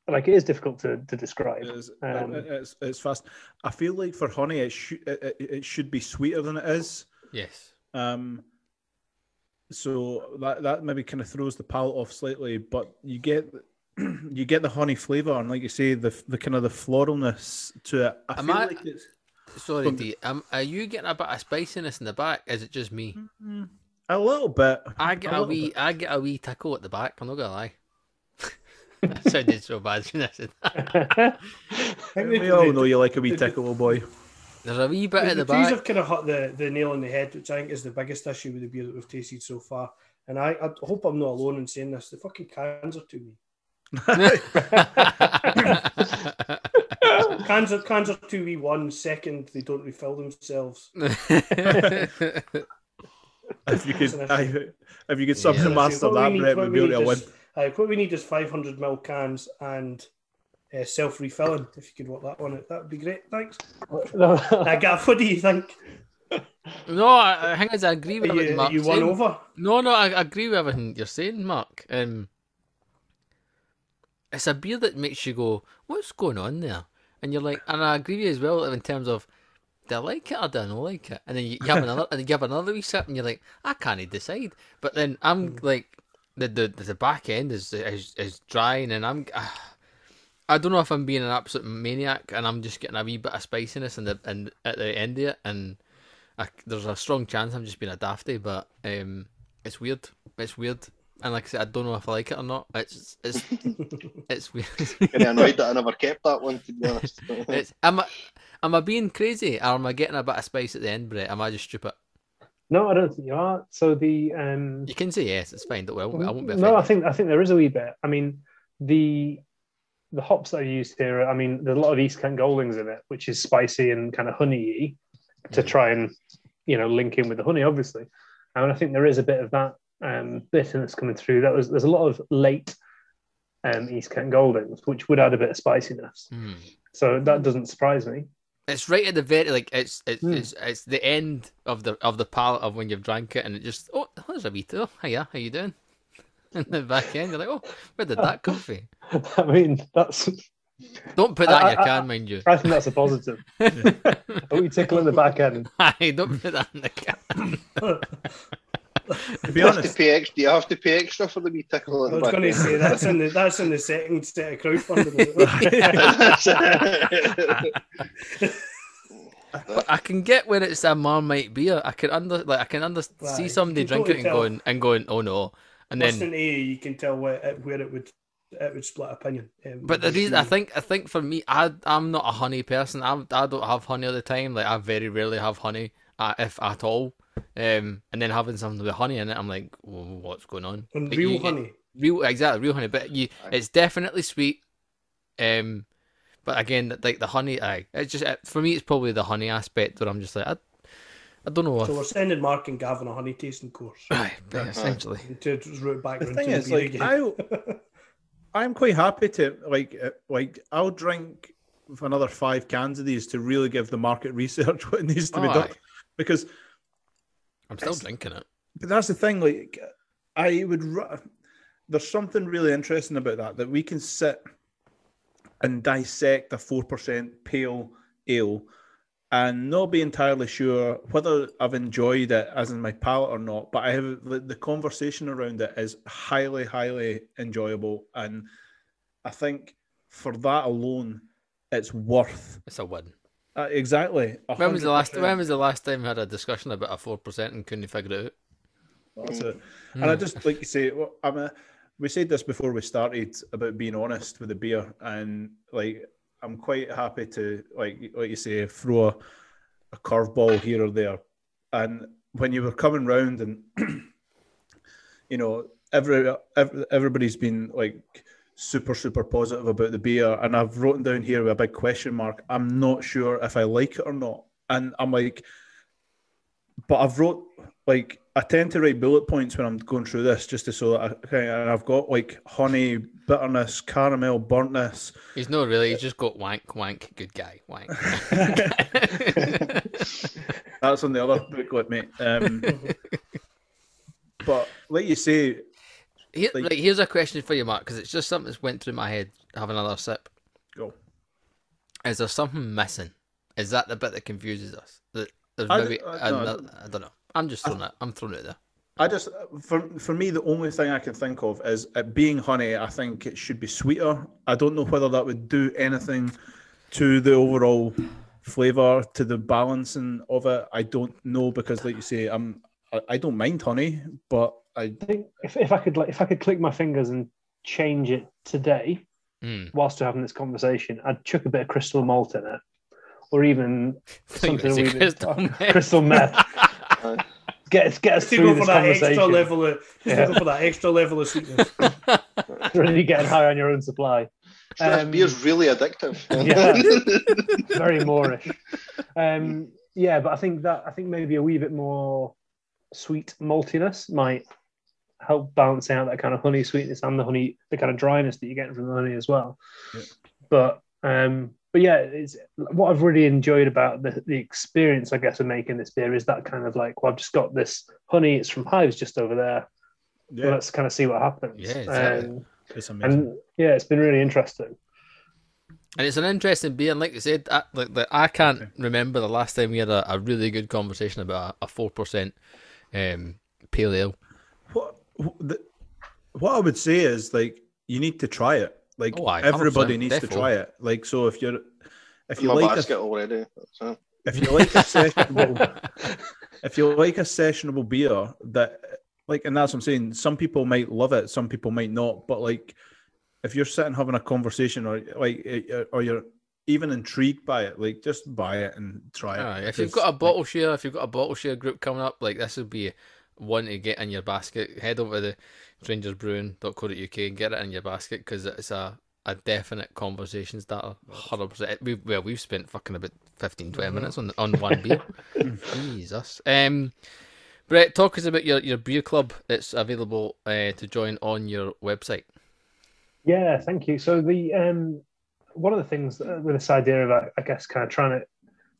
like it is difficult to to describe. It is, Um, it- it's, it's fast. I feel like for honey, it should it, it, it should be sweeter than it is. yes. Um, so that that maybe kind of throws the palate off slightly, but you get you get the honey flavor, and like you say, the the kind of the floralness to it. I Am feel I- like it's Sorry, From- D. Um, are you getting a bit of spiciness in the back? Is it just me? a little bit. I get a, little wee, bit. I get a wee tickle at the back. I'm not gonna lie. that sounded so bad. when I said that. We all know you like a wee tickle, boy. There's a wee bit The, at the the trees back. have kind of hit the, the nail on the head, which I think is the biggest issue with the beer that we've tasted so far. And I, I hope I'm not alone in saying this. The fucking cans are too mean. Cans are cans are two v one. Second, they don't refill themselves. If you could, an I, if you could somehow That's master issue. What that, we need- Brett would be need able to win. is- what we need is 500 mil cans and uh, self refilling. If you could work that one out, that would be great. Thanks. Uh, Gav, what do you think? no, I, I think I agree Are with everything you, Mark's you won saying. over? No, no, I I agree with everything you're saying, Mark. Um, it's a beer that makes you go, "What's going on there?" And you're like, and I agree with you as well in terms of, do I like it or do I not like it? And then you, you have another, and you have another wee sip, and you're like, I can't decide. But then I'm like, the the the back end is is, is drying, and I'm. I don't know if I'm being an absolute maniac and I'm just getting a wee bit of spiciness in the and at the end of it, and I, there's a strong chance I'm just being a dafty, but um, it's weird. It's weird. And like I said, I don't know if I like it or not. It's it's it's weird. Getting annoyed that I never kept that one, to be honest. it's am I am I being crazy or am I getting a bit of spice at the end, Brett? Am I just stupid? No, I don't think you are. So the um, You can say yes. It's fine. Don't worry. I won't, I won't be no, I think I think there is a wee bit. I mean, the the hops that are used here. I mean, there's a lot of East Kent Goldings in it, which is spicy and kind of honey to Mm. try and you know link in with the honey, obviously. And I think there is a bit of that um, bit that's coming through. That was there's a lot of late um, East Kent Goldings, which would add a bit of spiciness. Hmm. So that doesn't surprise me. It's right at the very like it's it's, Hmm. it's it's the end of the of the palate of when you've drank it and it just oh there's a wee oh hiya how you doing? And the back end you're like oh where did that come from? I mean, that's Don't put that in your I- can, mind you. I think that's a positive. a wee tickle in the back end. Aye, don't put that in the can. To be You have to honest, pay extra. Do you have to pay extra for the wee tickle I was going to say that's in the that's in the second set of crowdfunding. But I can get where it's a Marmite beer. I can under like I can under Right, see somebody drinking it and going and going oh no, and then Listening to you, you can tell where it, where it would it would split opinion. Um, But the reason I think I think for me, I I'm not a honey person. I'm I don't have honey all the time. Like I very rarely have honey, uh, if at all. Um, and then having something with honey in it, I'm like, "Whoa, what's going on? and Like, real you- honey. real exactly real honey. But you, it's definitely sweet. Um, but again, like the honey, I it's just for me, it's probably the honey aspect where I'm just like, I, I don't know. What So If, we're sending Mark and Gavin a honey tasting course. Aye, but essentially, And to just route back the thing is, the like. I, I'm quite happy to like, uh, like, I'll drink for another five cans of these to really give the market research what needs to be Oh, done, aye. Because I'm still drinking it. But that's the thing. Like, I would. There's something really interesting about that that we can sit and dissect a four percent pale ale, and not be entirely sure whether I've enjoyed it as in my palate or not. But I have the, the conversation around it is highly, highly enjoyable, and I think for that alone, it's worth It's a win. Uh, exactly. When was the last? When was the last time we had a discussion about a four percent and couldn't figure it out? That's it. And I just like you say, well, I'm a, we said this before we started about being honest with the beer, and like I'm quite happy to like like you say throw a, a curveball here or there. And when you were coming round, and you know every, every everybody's been like super super positive about the beer, and I've written down here with a big question mark. I'm not sure if I like it or not, and I'm like, but I've wrote like I tend to write bullet points when I'm going through this, just to so that I, okay, and I've got like honey, bitterness, caramel, burntness. He's not really. He's just got wank, wank, good guy, wank. That's on the other booklet, mate. Um, but like you say, Here, Like- right, here's a question for you, Mark, because it's just something that's went through my head. Have another sip. go. Is there something missing? Is that the bit that confuses us? That there's I d- I- no, I another, I don't know. I'm just throwing it. I'm throwing it there. I just for for me the only thing I can think of is it being honey. I think it should be sweeter. I don't know whether that would do anything to the overall flavor, to the balancing of it. I don't know because, like you say, I'm I, I don't mind honey, but I I think if, if I could like if I could click my fingers and change it today, Mm. whilst we're having this conversation, I'd chuck a bit of crystal malt in it, or even something it's a a wee bit- crystal meth. crystal meth. Get us get us to through go this for that extra level of just Yeah. for that extra level of sweetness. really getting high on your own supply. this Um, beer's really addictive. Yeah. very moreish. Um, yeah, but I think that I think maybe a wee bit more sweet maltiness might help balance out that kind of honey sweetness and the honey, the kind of dryness that you're getting from the honey as well. Yeah. But um, but yeah, it's what I've really enjoyed about the, the experience, I guess, of making this beer is that kind of like, well, I've just got this honey. It's from hives just over there. yeah, Well, let's kind of see what happens. Yeah, exactly. Um, it's amazing. and yeah, it's been really interesting. And it's an interesting beer. And like you said, I, like, like, I can't remember the last time we had a, a really good conversation about a four percent um, pale ale. What what the, what I would say is like you need to try it. Like Oh, aye, everybody 100%, needs to try it. Like so, if you're if in you my like basket a, already. So. if you like a sessionable if you like a sessionable beer that like, and that's what I'm saying. Some people might love it, some people might not. But like, if you're sitting having a conversation, or like, eh, eh, or you're even intrigued by it, like, just buy it and try it. Aye, if you've got a bottle share, if you've got a bottle share group coming up, like this would be one to get in your basket. Head over to the strangersbrewing.co.uk and get it in your basket because it's a a definite conversation starter. Hundred percent. We well, we've spent fucking about 15, 20 minutes on on one beer. Jesus. Um, Brett, talk us about your your beer club. It's available uh, to join on your website. Yeah, thank you. So the um, one of the things with this idea of, I guess, kind of trying to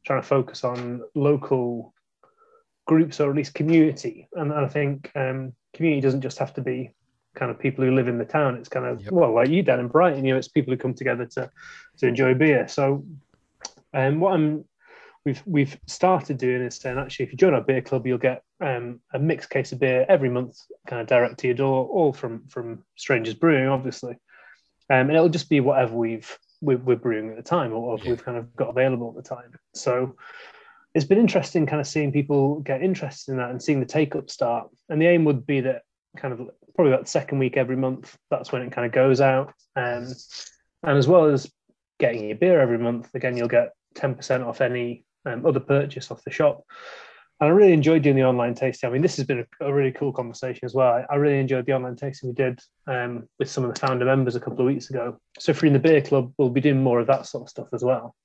trying to focus on local groups or at least community, and I think um, community doesn't just have to be kind of people who live in the town. It's kind of Yep. well, like you, Dan, in Brighton. You know, it's people who come together to to enjoy beer. So, um, what I'm we've we've started doing is saying actually, if you join our beer club, you'll get um, a mixed case of beer every month, kind of direct to your door, all from from Strangers Brewing, obviously. Um, and it'll just be whatever we've we're, we're brewing at the time or what Yeah. we've kind of got available at the time. So it's been interesting kind of seeing people get interested in that and seeing the take up start. And the aim would be that kind of probably that second week every month, that's when it kind of goes out. Um, and as well as getting your beer every month, again, you'll get 10% off any um, other purchase off the shop. And I really enjoyed doing the online tasting. I mean, this has been a, a really cool conversation as well. I, I really enjoyed the online tasting we did um, with some of the founder members a couple of weeks ago. So if you're in the beer club, we'll be doing more of that sort of stuff as well.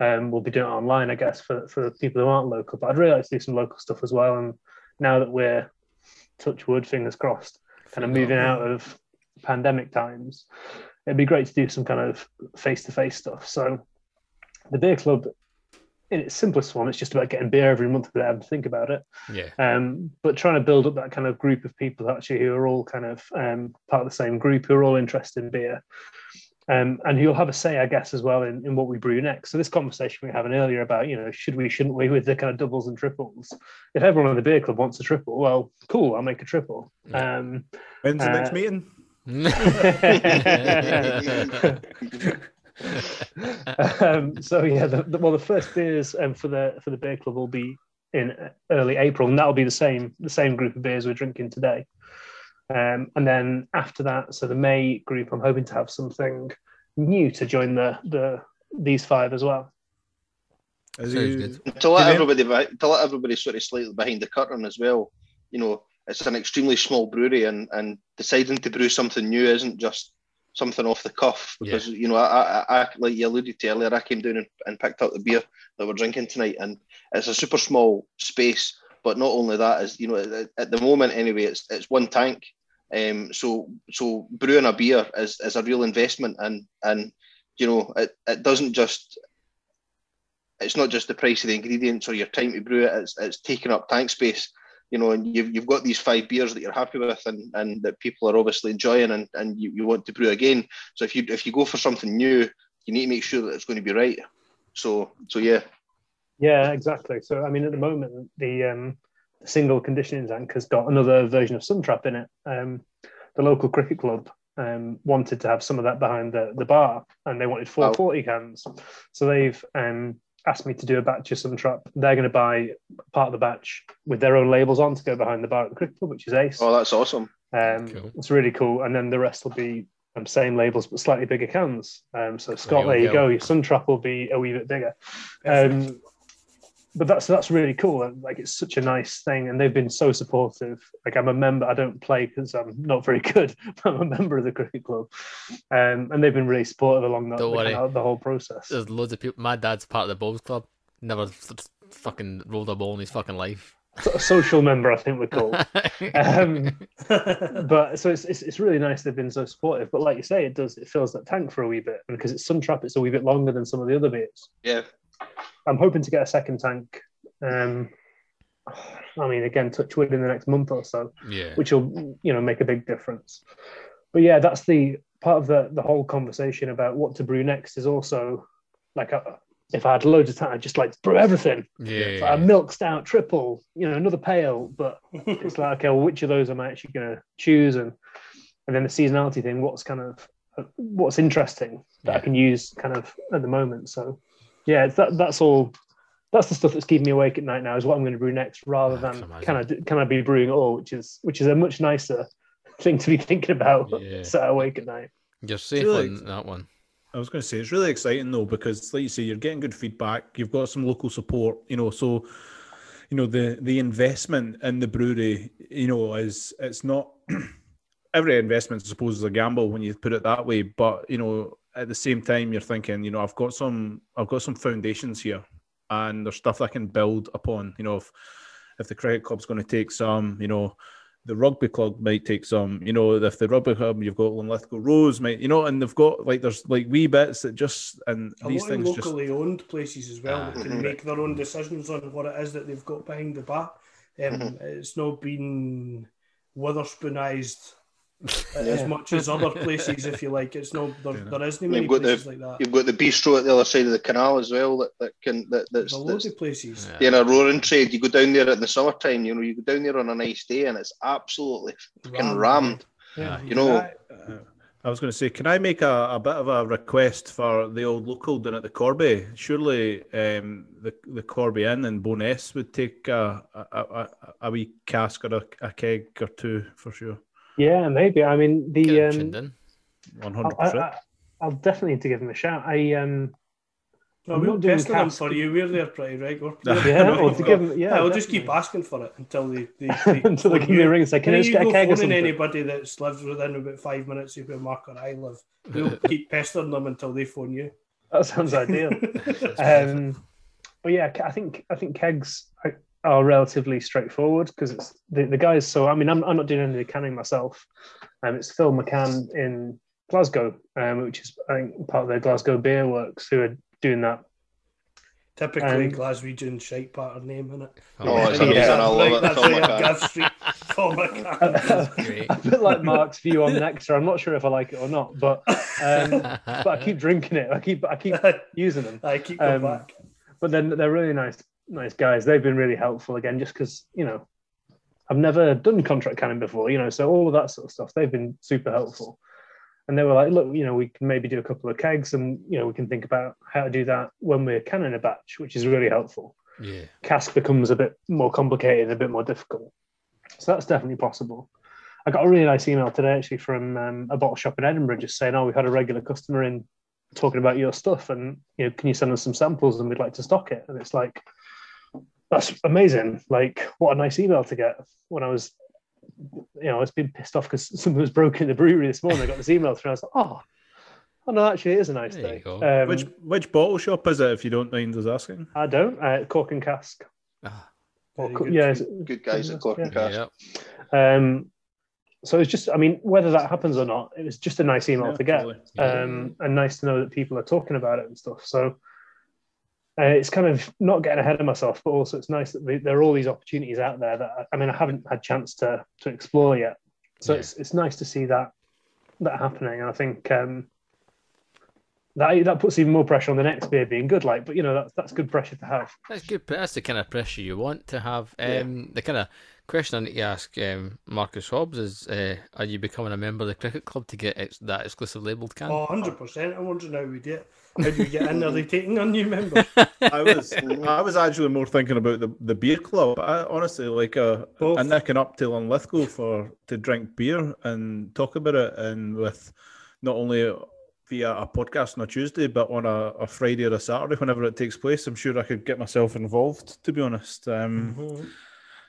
Um, we'll be doing it online, I guess, for, for people who aren't local. But I'd really like to do some local stuff as well. And now that we're touch wood, fingers crossed, kind of moving out of pandemic times, it'd be great to do some kind of face to face stuff. So the beer club, in its simplest form, it's just about getting beer every month without having to think about it. Yeah. Um, but trying to build up that kind of group of people actually who are all kind of um, part of the same group, who are all interested in beer. Um, and who'll have a say, I guess, as well in, in what we brew next. So this conversation we were having earlier about, you know, should we, shouldn't we, with the kind of doubles and triples. If everyone in the beer club wants a triple, well, cool, I'll make a triple. Um, When's the next Uh, meeting? um, so yeah, the, the, well, the first beers um, for the for the beer club will be in early April, and that'll be the same the same group of beers we're drinking today. Um, and then after that, so the May group, I'm hoping to have something new to join the the these five as well. Is Sounds you- good. to let everybody behi- to let everybody sort of slightly behind the curtain as well. You know, it's an extremely small brewery, and and deciding to brew something new isn't just something off the cuff because you know I, I, I like you alluded to earlier. I came down and, and picked up the beer that we're drinking tonight, and it's a super small space. But not only that is you know at, at the moment anyway, it's it's one tank. Um, so so brewing a beer is, is a real investment, and and you know it, it doesn't just it's not just the price of the ingredients or your time to brew it. It's it's taking up tank space, you know, and you've you've got these five beers that you're happy with and, and that people are obviously enjoying and, and you, you want to brew again. So if you if you go for something new, you need to make sure that it's going to be right. So so yeah. Yeah, exactly. So I mean, at the moment, the um, single conditioning tank has got another version of Suntrap in it. Um, the local cricket club um, wanted to have some of that behind the, the bar, and they wanted 440 cans. So they've um, asked me to do a batch of Suntrap. They're going to buy part of the batch with their own labels on to go behind the bar at the cricket club, which is ace. Oh, that's awesome. Um, Cool. It's really cool. And then the rest will be um, same labels but slightly bigger cans. Um, so Scott, you there you go. go. Your Suntrap will be a wee bit bigger. Um, but that's that's really cool. And, Like it's such a nice thing, and they've been so supportive. Like I'm a member. I don't play because I'm not very good. But I'm a member of the cricket club, um, and they've been really supportive along the, Don't the, worry. kind of- the whole process. There's loads of people. My dad's part of the Bowls Club. Never fucking rolled a ball in his fucking life. A social member, I think we're called. Um, but so it's, it's it's really nice they've been so supportive. But like you say, it does it fills that tank for a wee bit, and because it's Suntrap, it's a wee bit longer than some of the other beers. Yeah. I'm hoping to get a second tank. Um, I mean, again, touch wood in the next month or so, yeah. which will you know make a big difference. But yeah, that's the part of the the whole conversation about what to brew next is also like uh if I had loads of time, I'd just like to brew everything. Yeah. A milk stout, triple, you know, another pale. But it's like, okay, well, which of those am I actually going to choose? And and then the seasonality thing, what's kind of what's interesting that I can use kind of at the moment. So yeah, it's that that's all that's the stuff that's keeping me awake at night now. Is what I'm going to brew next, rather ah, I than can can I can I be brewing at all, which is which is a much nicer thing to be thinking about. Yeah. Sat awake at night. You're safe really- on that one. I was going to say it's really exciting though because, like you say, you're getting good feedback. You've got some local support, you know. So, you know, the the investment in the brewery, you know, is it's not every investment, I suppose, is a gamble when you put it that way. But you know, at the same time, you're thinking, you know, I've got some, I've got some foundations here, and there's stuff I can build upon. You know, if if the cricket club's going to take some, you know, the rugby club might take some, you know, if the rugby club you've got Linlithgow Rose might, you know, and they've got like there's like wee bits that just and A these lot of things just locally owned places as well that Ah. can make their own decisions on what it is that they've got behind the bar. Um, It's not been Wetherspoonized as much as other places, if you like. It's not there, there isn't many You've got the- places like that. You've got the bistro at the other side of the canal as well that, that can that, There's that's, a that's load of places. Yeah. in a roaring trade. You go down there in the summertime, you know, you go down there on a nice day and it's absolutely fucking rammed. Yeah. You know, I, uh, I was going to say, can I make a, a bit of a request for the old local down at the Corbie? Surely um, the the Corbie Inn and Bo'ness would take a, a, a, a wee cask or a, a keg or two for sure. Yeah, maybe. I mean, the um, tuned in. One I, hundred percent. I, I'll definitely need to give him a shout. I um, No, we'll not doing pester them for you. We're there pretty regular. yeah, or to give him, yeah, Yeah, we'll just keep asking for it until they, they, they until they give me a ring and say, "Can I just you get a go keg or phoning something?" anybody that lives within about five minutes of where Mark or I live? We'll keep pestering them until they phone you. That sounds ideal. Um, but yeah, I think I think kegs are- are relatively straightforward because it's the, the guys. So I mean, I'm, I'm not doing any of the canning myself. Um, it's Fill McCann in Glasgow, um, which is I think part of the Glasgow Beer Works who are doing that. Typically, Um, Glaswegian shite part of name in it. Oh, it's Yeah. amazing. I love right, it. That's Phil right, McCann. Gav Street. Fill McCann. Great. a bit like Mark's view on Nectar. I'm not sure if I like it or not, but um, but I keep drinking it. I keep I keep using them. I keep going Um, back. but then they're really nice nice guys. They've been really helpful again just because you know i've never done contract canning before you know so all of that sort of stuff they've been super helpful. And they were like look you know we can maybe do a couple of kegs and you know we can think about how to do that when we're canning a batch which is really helpful. Yeah. cask becomes a bit more complicated a bit more difficult. So that's definitely possible. I got a really nice email today actually from um, a bottle shop in edinburgh just saying oh we've had a regular customer in talking about your stuff and you know can you send us some samples and we'd like to stock it? And it's like that's amazing like what a nice email to get when i was you know i was being pissed off because something was broken in the brewery this morning i got this email through and i was like oh oh no actually it is a nice There you day go. um, which which bottle shop is it? If you don't mind us asking. i don't uh, cork and cask Ah, Or good. yeah it's- Good guys at Cork and Yeah. Cask. yeah. um so it's just i mean whether that happens or not it was just a nice email Yeah, to get totally. um, and nice to know that people are talking about it and stuff. So uh, it's kind of not getting ahead of myself, but also it's nice that there are all these opportunities out there that I, I mean I haven't had chance to to explore yet. So Yeah. it's it's nice to see that that happening. And I think um, that that puts even more pressure on the next beer being good. Like, but you know that's that's good pressure to have. That's good. That's the kind of pressure you want to have. Yeah. Um, The kind of question I need to ask um, Marcus Hobbs is: uh, Are you becoming a member of the cricket club to get ex- that exclusive labelled can? Oh, 100%. I'm wondering how we do it. How do we get in? Are they taking on new members? I was I was actually more thinking about the, the beer club. I honestly like a Both. a nicking up to Linlithgow for to drink beer and talk about it and with not only via a podcast on a Tuesday but on a, a Friday or a Saturday whenever it takes place. I'm sure I could get myself involved to be honest. Um Mhm.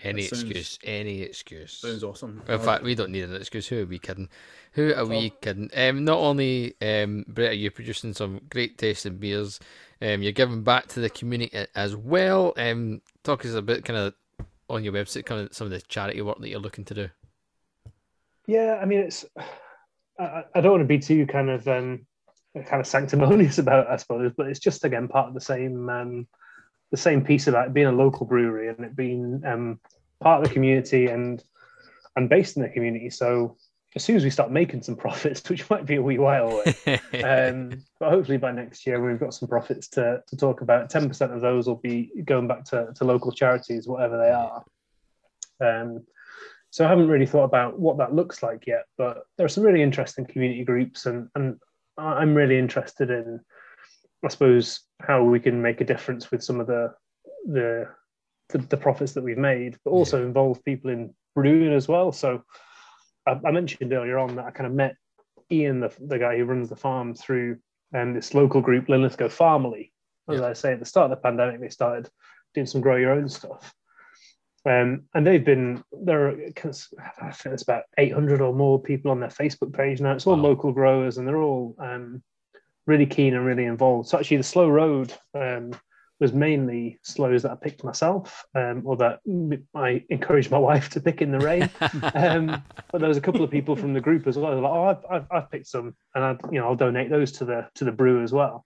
Any sounds- excuse, any excuse. sounds awesome. In fact, we don't need an excuse. Who are we kidding? Who are we kidding? Um, not only, um, Brett, are you producing some great tasting beers, um, you're giving back to the community as well. Um, talk us a bit kind of on your website, kind of some of the charity work that you're looking to do. Yeah, I mean, it's. I, I don't want to be too kind of um, kind of sanctimonious about it, I suppose, but it's just again part of the same um, the same piece about it being a local brewery and it being um, part of the community and and based in the community. So as soon as we start making some profits, which might be a wee while away, um, but hopefully by next year we've got some profits to, to talk about. Ten percent of those will be going back to, to local charities, whatever they are. Um, so I haven't really thought about what that looks like yet, but there are some really interesting community groups, and and I'm really interested in, I suppose, how we can make a difference with some of the the the, the profits that we've made, but also involve people in brewing as well. So I, I mentioned earlier on that I kind of met Ian, the, the guy who runs the farm, through um, this local group, Linlithgow Farmily. As Yeah. I say, at the start of the pandemic, they started doing some grow your own stuff. Um, and they've been there. Are, I think there's about 800 or more people on their Facebook page now. It's all Wow. local growers, and they're all um, really keen and really involved. So actually, the slow road um, was mainly sloes that I picked myself, um, or that I encouraged my wife to pick in the rain. um, but there was a couple of people from the group as well. Like, oh, I've, I've, I've picked some, and I, you know, I'll donate those to the to the brew as well.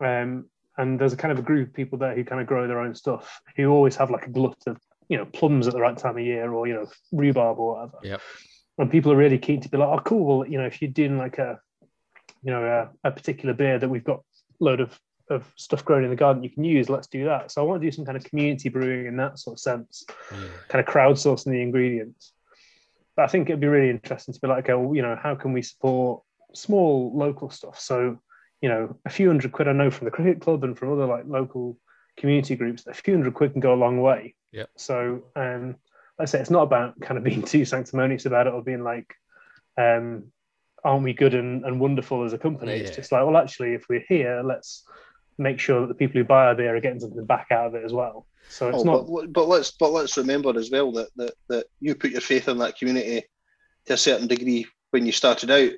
Um, and there's a kind of a group of people there who kind of grow their own stuff, who always have like a glut of, you know, plums at the right time of year, or you know, rhubarb or whatever. Yep. And people are really keen to be like, oh, cool. Well, you know, if you're doing like a, you know, a, a particular beer that we've got load of of stuff grown in the garden you can use, let's do that. So I want to do some kind of community brewing in that sort of sense Yeah. kind of crowdsourcing the ingredients. But I think it'd be really interesting to be like, okay, well, you know, how can we support small local stuff? So, you know, a few hundred quid I know from the cricket club and from other like local community groups, a few hundred quid can go a long way. Yep. So, um, like I say it's not about kind of being too sanctimonious about it or being like, um, aren't we good and, and wonderful as a company? It's just like, well, actually, if we're here, let's make sure that the people who buy our beer are getting something back out of it as well. So it's Oh, not but, but let's but let's remember as well that, that that you put your faith in that community to a certain degree when you started out.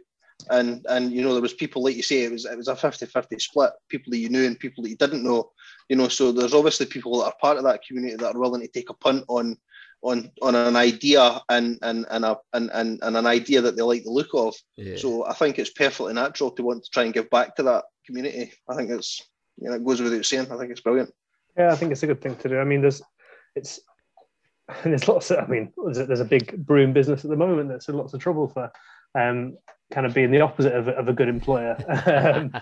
And and you know, there was people like you say, it was it was a 50-50 split, people that you knew and people that you didn't know. You know, so there's obviously people that are part of that community that are willing to take a punt on on on an idea and and and a and, and, and an idea that they like the look of. Yeah. So I think it's perfectly natural to want to try and give back to that community. I think it's you know, it goes without saying. I think it's brilliant. Yeah, I think it's a good thing to do. I mean, there's it's there's lots of I mean, there's a, there's a big brewing business at the moment that's in lots of trouble for um, kind of being the opposite of, a- of a good employer. um,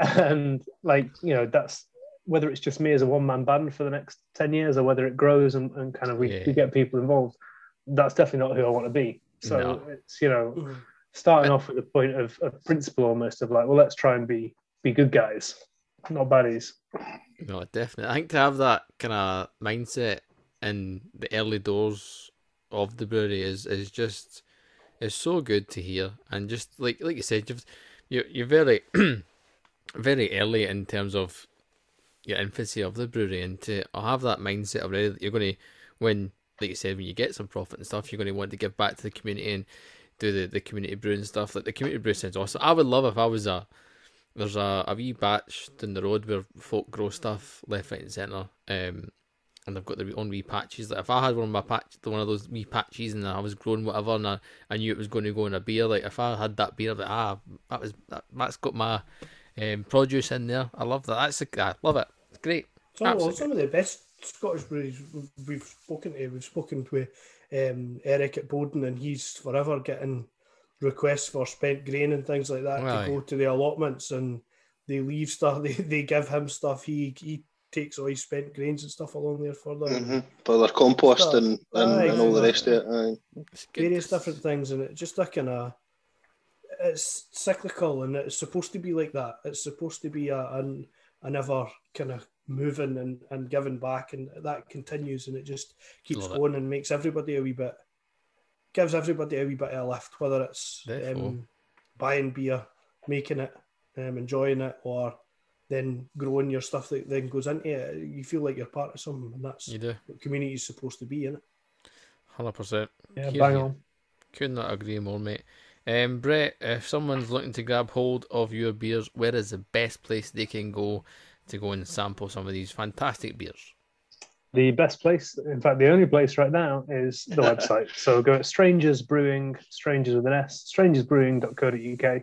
and like you know, that's whether it's just me as a one man band for the next ten years or whether it grows and, and kind of we, Yeah. we get people involved. That's definitely not who I want to be. So No. it's you know Mhm. starting off with the point of, of principle almost of like, well, let's try and be be good guys, not baddies. No, definitely. I think to have that kind of mindset in the early doors of the brewery is is just is so good to hear, and just like like you said, you've you're you're very very early in terms of your infancy of the brewery, and to have that mindset already that you're going to when like you said when you get some profit and stuff, you're going to want to give back to the community and do the, the community brewing stuff. Like the community brew sounds awesome. I would love if I was a there's a, a wee batch down the road where folk grow stuff left, right, and centre. Um, and they've got their own wee patches. Like if I had one of my patch, the one of those wee patches, and I was growing whatever, and I, I knew it was going to go in a beer. Like if I had that beer, I'd like, ah, that was that, that's got my um, produce in there. I love that. That's a, I love it. It's great. Some, well, some of the best Scottish breweries we've- spoken to, we've spoken to um, Eric at Bowden, and he's forever getting requests for spent grain and things like that Aye. to go to the allotments, and they leave stuff. They, they give him stuff. He he takes all his spent grains and stuff along there for them. hmm For their compost Stuff. and, and, Aye, and all the rest of it. Aye. Various different things, and it just a kind of it's cyclical, and it's supposed to be like that. It's supposed to be a an, an ever kind of moving and, and giving back, and that continues, and it just keeps Love it. going and makes everybody a wee bit gives everybody a wee bit of a lift, whether it's um, buying beer, making it, um, enjoying it, or then growing your stuff that then goes into it. You feel like you're part of something, and that's You do. what community is supposed to be, isn't it? Hundred percent. Yeah, Hear bang on. Could not agree more, mate. Um, Brett, if someone's looking to grab hold of your beers, where is the best place they can go to go and sample some of these fantastic beers? The best place, in fact, the only place right now is the website. So go at Strangers Brewing, Strangers with an S, strangersbrewing.co.uk,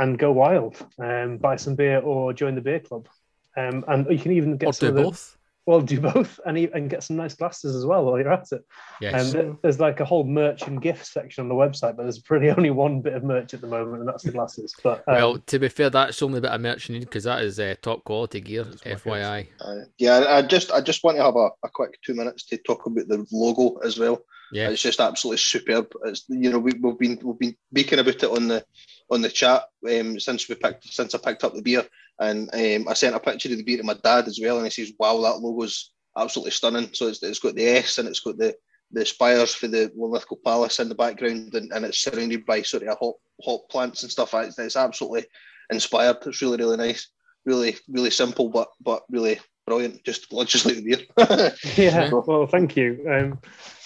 and go wild. Um, buy some beer or join the beer club. Um, and you can even get Or some do of the- both? well, do both, and and get some nice glasses as well while you're at it. Yes. And there's like a whole merch and gift section on the website, but there's really only one bit of merch at the moment, and that's the glasses. But um, well, to be fair, that's the only bit of merch you need because that is uh, top quality gear. FYI. Aye. Yeah, I just I just want to have a, a quick two minutes to talk about the logo as well. Yeah. It's just absolutely superb. It's you know we, we've been we've been speaking about it on the on the chat um, since we picked since I picked up the beer, and um, I sent a picture of the beer to my dad as well, and he says, "Wow, that logo's absolutely stunning. So it's, it's got the S and it's got the the spires for the Linlithgow Palace in the background, and, and it's surrounded by sort of hot hot plants and stuff. It's, it's absolutely inspired. It's really really nice, really really simple, but but really brilliant. Just just like the beer. yeah. Well, thank you. Um,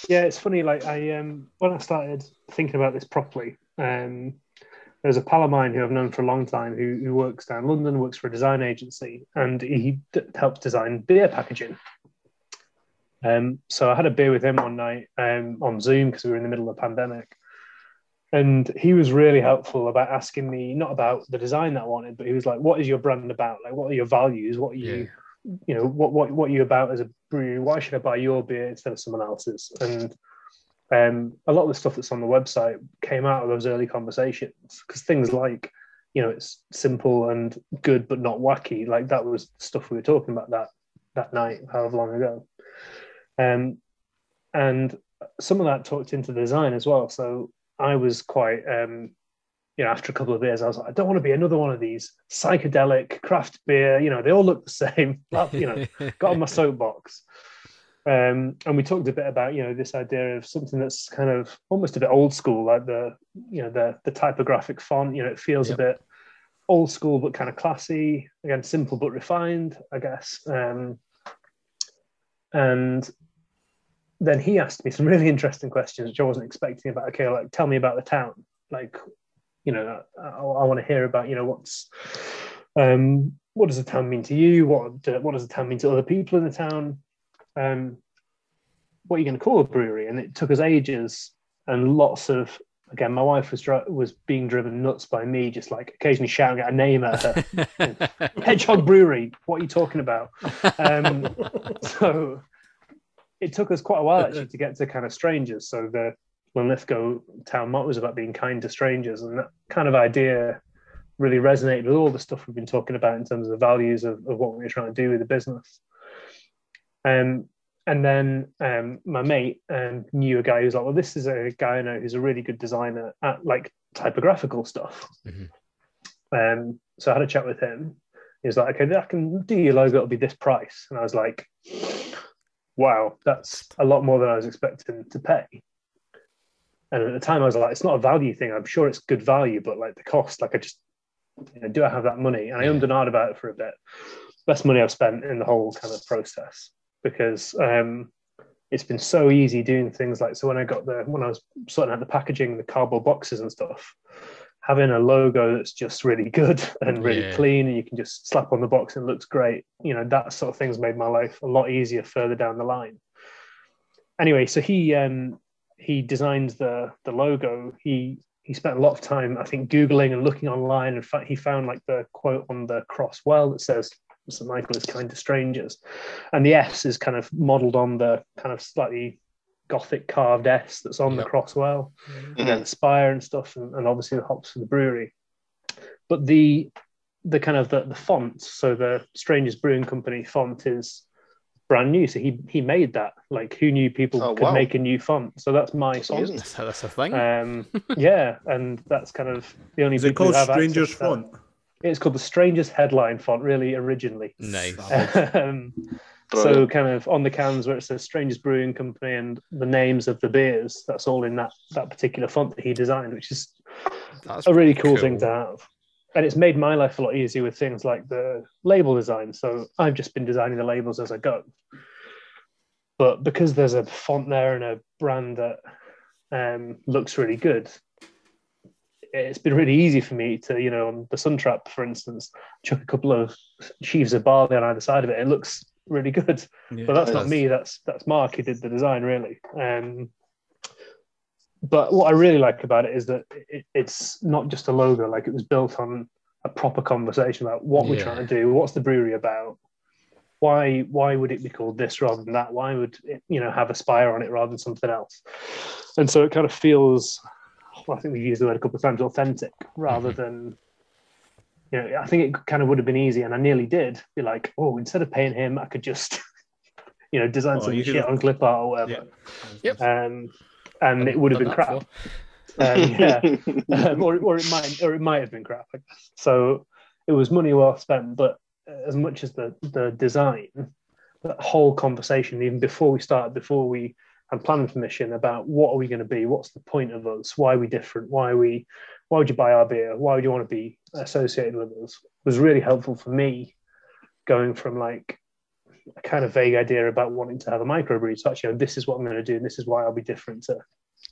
yeah, it's funny. Like I um, when I started thinking about this properly, um, there's a pal of mine who I've known for a long time who, who works down London, works for a design agency, and he d- helps design beer packaging. Um, so I had a beer with him one night um, on Zoom because we were in the middle of the pandemic. And he was really helpful about asking me, not about the design that I wanted, but he was like, what is your brand about? Like, what are your values? What are you, yeah. you know, what, what, what are you about as a brewery? Why should I buy your beer instead of someone else's? And um, a lot of the stuff that's on the website came out of those early conversations because things like, you know, it's simple and good, but not wacky. Like that was stuff we were talking about that, that night, however long ago. Um, and some of that talked into design as well. So I was quite, um, you know, after a couple of beers, I was like, I don't want to be another one of these psychedelic craft beer. You know, they all look the same. you know, got on my soapbox. Um, and we talked a bit about, you know, this idea of something that's kind of almost a bit old school, like the, you know, the the typographic font. You know, it feels yep. a bit old school but kind of classy. Again, simple but refined, I guess. Um, and then he asked me some really interesting questions, which I wasn't expecting about, okay, like, tell me about the town. Like, you know, I, I want to hear about, you know, what's, um, what does the town mean to you? What, what does the town mean to other people in the town? Um, what are you going to call a brewery? And it took us ages and lots of, again, my wife was was being driven nuts by me, just like occasionally shouting out a name at her. Hedgehog Brewery, what are you talking about? Um, so it took us quite a while actually to get to kind of strangers. So the Linlithgow town motto was about being kind to strangers, and that kind of idea really resonated with all the stuff we've been talking about in terms of the values of, of what we are trying to do with the business. Um, and then um, my mate um, knew a guy who's like, well, this is a guy I know who's a really good designer at like typographical stuff. Mm-hmm. Um, so I had a chat with him. He was like, okay, I can do your logo. It'll be this price. And I was like, wow, that's a lot more than I was expecting to pay. And at the time, I was like, it's not a value thing. I'm sure it's good value, but like the cost, like I just, you know, do I have that money? And I ummed and ahed about it for a bit. Best money I've spent in the whole kind of process because um, it's been so easy doing things like so when I got the when I was sorting out the packaging, the cardboard boxes and stuff, having a logo that's just really good and really yeah. clean and you can just slap on the box and it looks great you know that sort of things made my life a lot easier further down the line anyway so he um he designed the the logo he he spent a lot of time i think googling and looking online and he found like the quote on the cross well that says St. Michael is kind to strangers. And the S is kind of modeled on the kind of slightly gothic carved S that's on yep. the crosswell mm-hmm. and the spire and stuff, and, and, obviously the hops for the brewery. But the the kind of the, the font, so the Strangers Brewing Company font is brand new. So he he made that. Like who knew people oh, could wow. make a new font? So that's my font. That's, that's a thing. Um, yeah, and that's kind of the only. Is it called Strangers font? It's called the Strangers headline font, really originally. Nice. um, so kind of on the cans where it says Strangers Brewing Company and the names of the beers, that's all in that that particular font that he designed, which is that's a really cool, cool, thing to have. And it's made my life a lot easier with things like the label design. So I've just been designing the labels as I go. But because there's a font there and a brand that um, looks really good, it's been really easy for me to, you know, on the Sun Trap, for instance, chuck a couple of sheaves of barley on either side of it. It looks really good. Yeah, but that's not me. That's that's Mark who did the design, really. Um, but what I really like about it is that it, it's not just a logo. Like it was built on a proper conversation about what yeah. we're trying to do. What's the brewery about? Why why would it be called this rather than that? Why would it you know have a spire on it rather than something else? And so it kind of feels. Well, I think we've used the word a couple of times, authentic rather mm-hmm. than you know, I think it kind of would have been easy, and I nearly did be like, oh, instead of paying him, I could just, you know, design oh, some shit have... on clip art or whatever. Yeah. Yep. Um, and it would have been crap. Um, yeah, um, or, or it might, or it might have been crap. So it was money well spent. But as much as the the design, that whole conversation even before we started, before we had planning permission about what are we going to be, what's the point of us, why are we different, why are we, why would you buy our beer, why would you want to be associated with us, was really helpful for me, going from like a kind of vague idea about wanting to have a microbrew to actually, know, this is what I'm going to do, and this is why I'll be different to,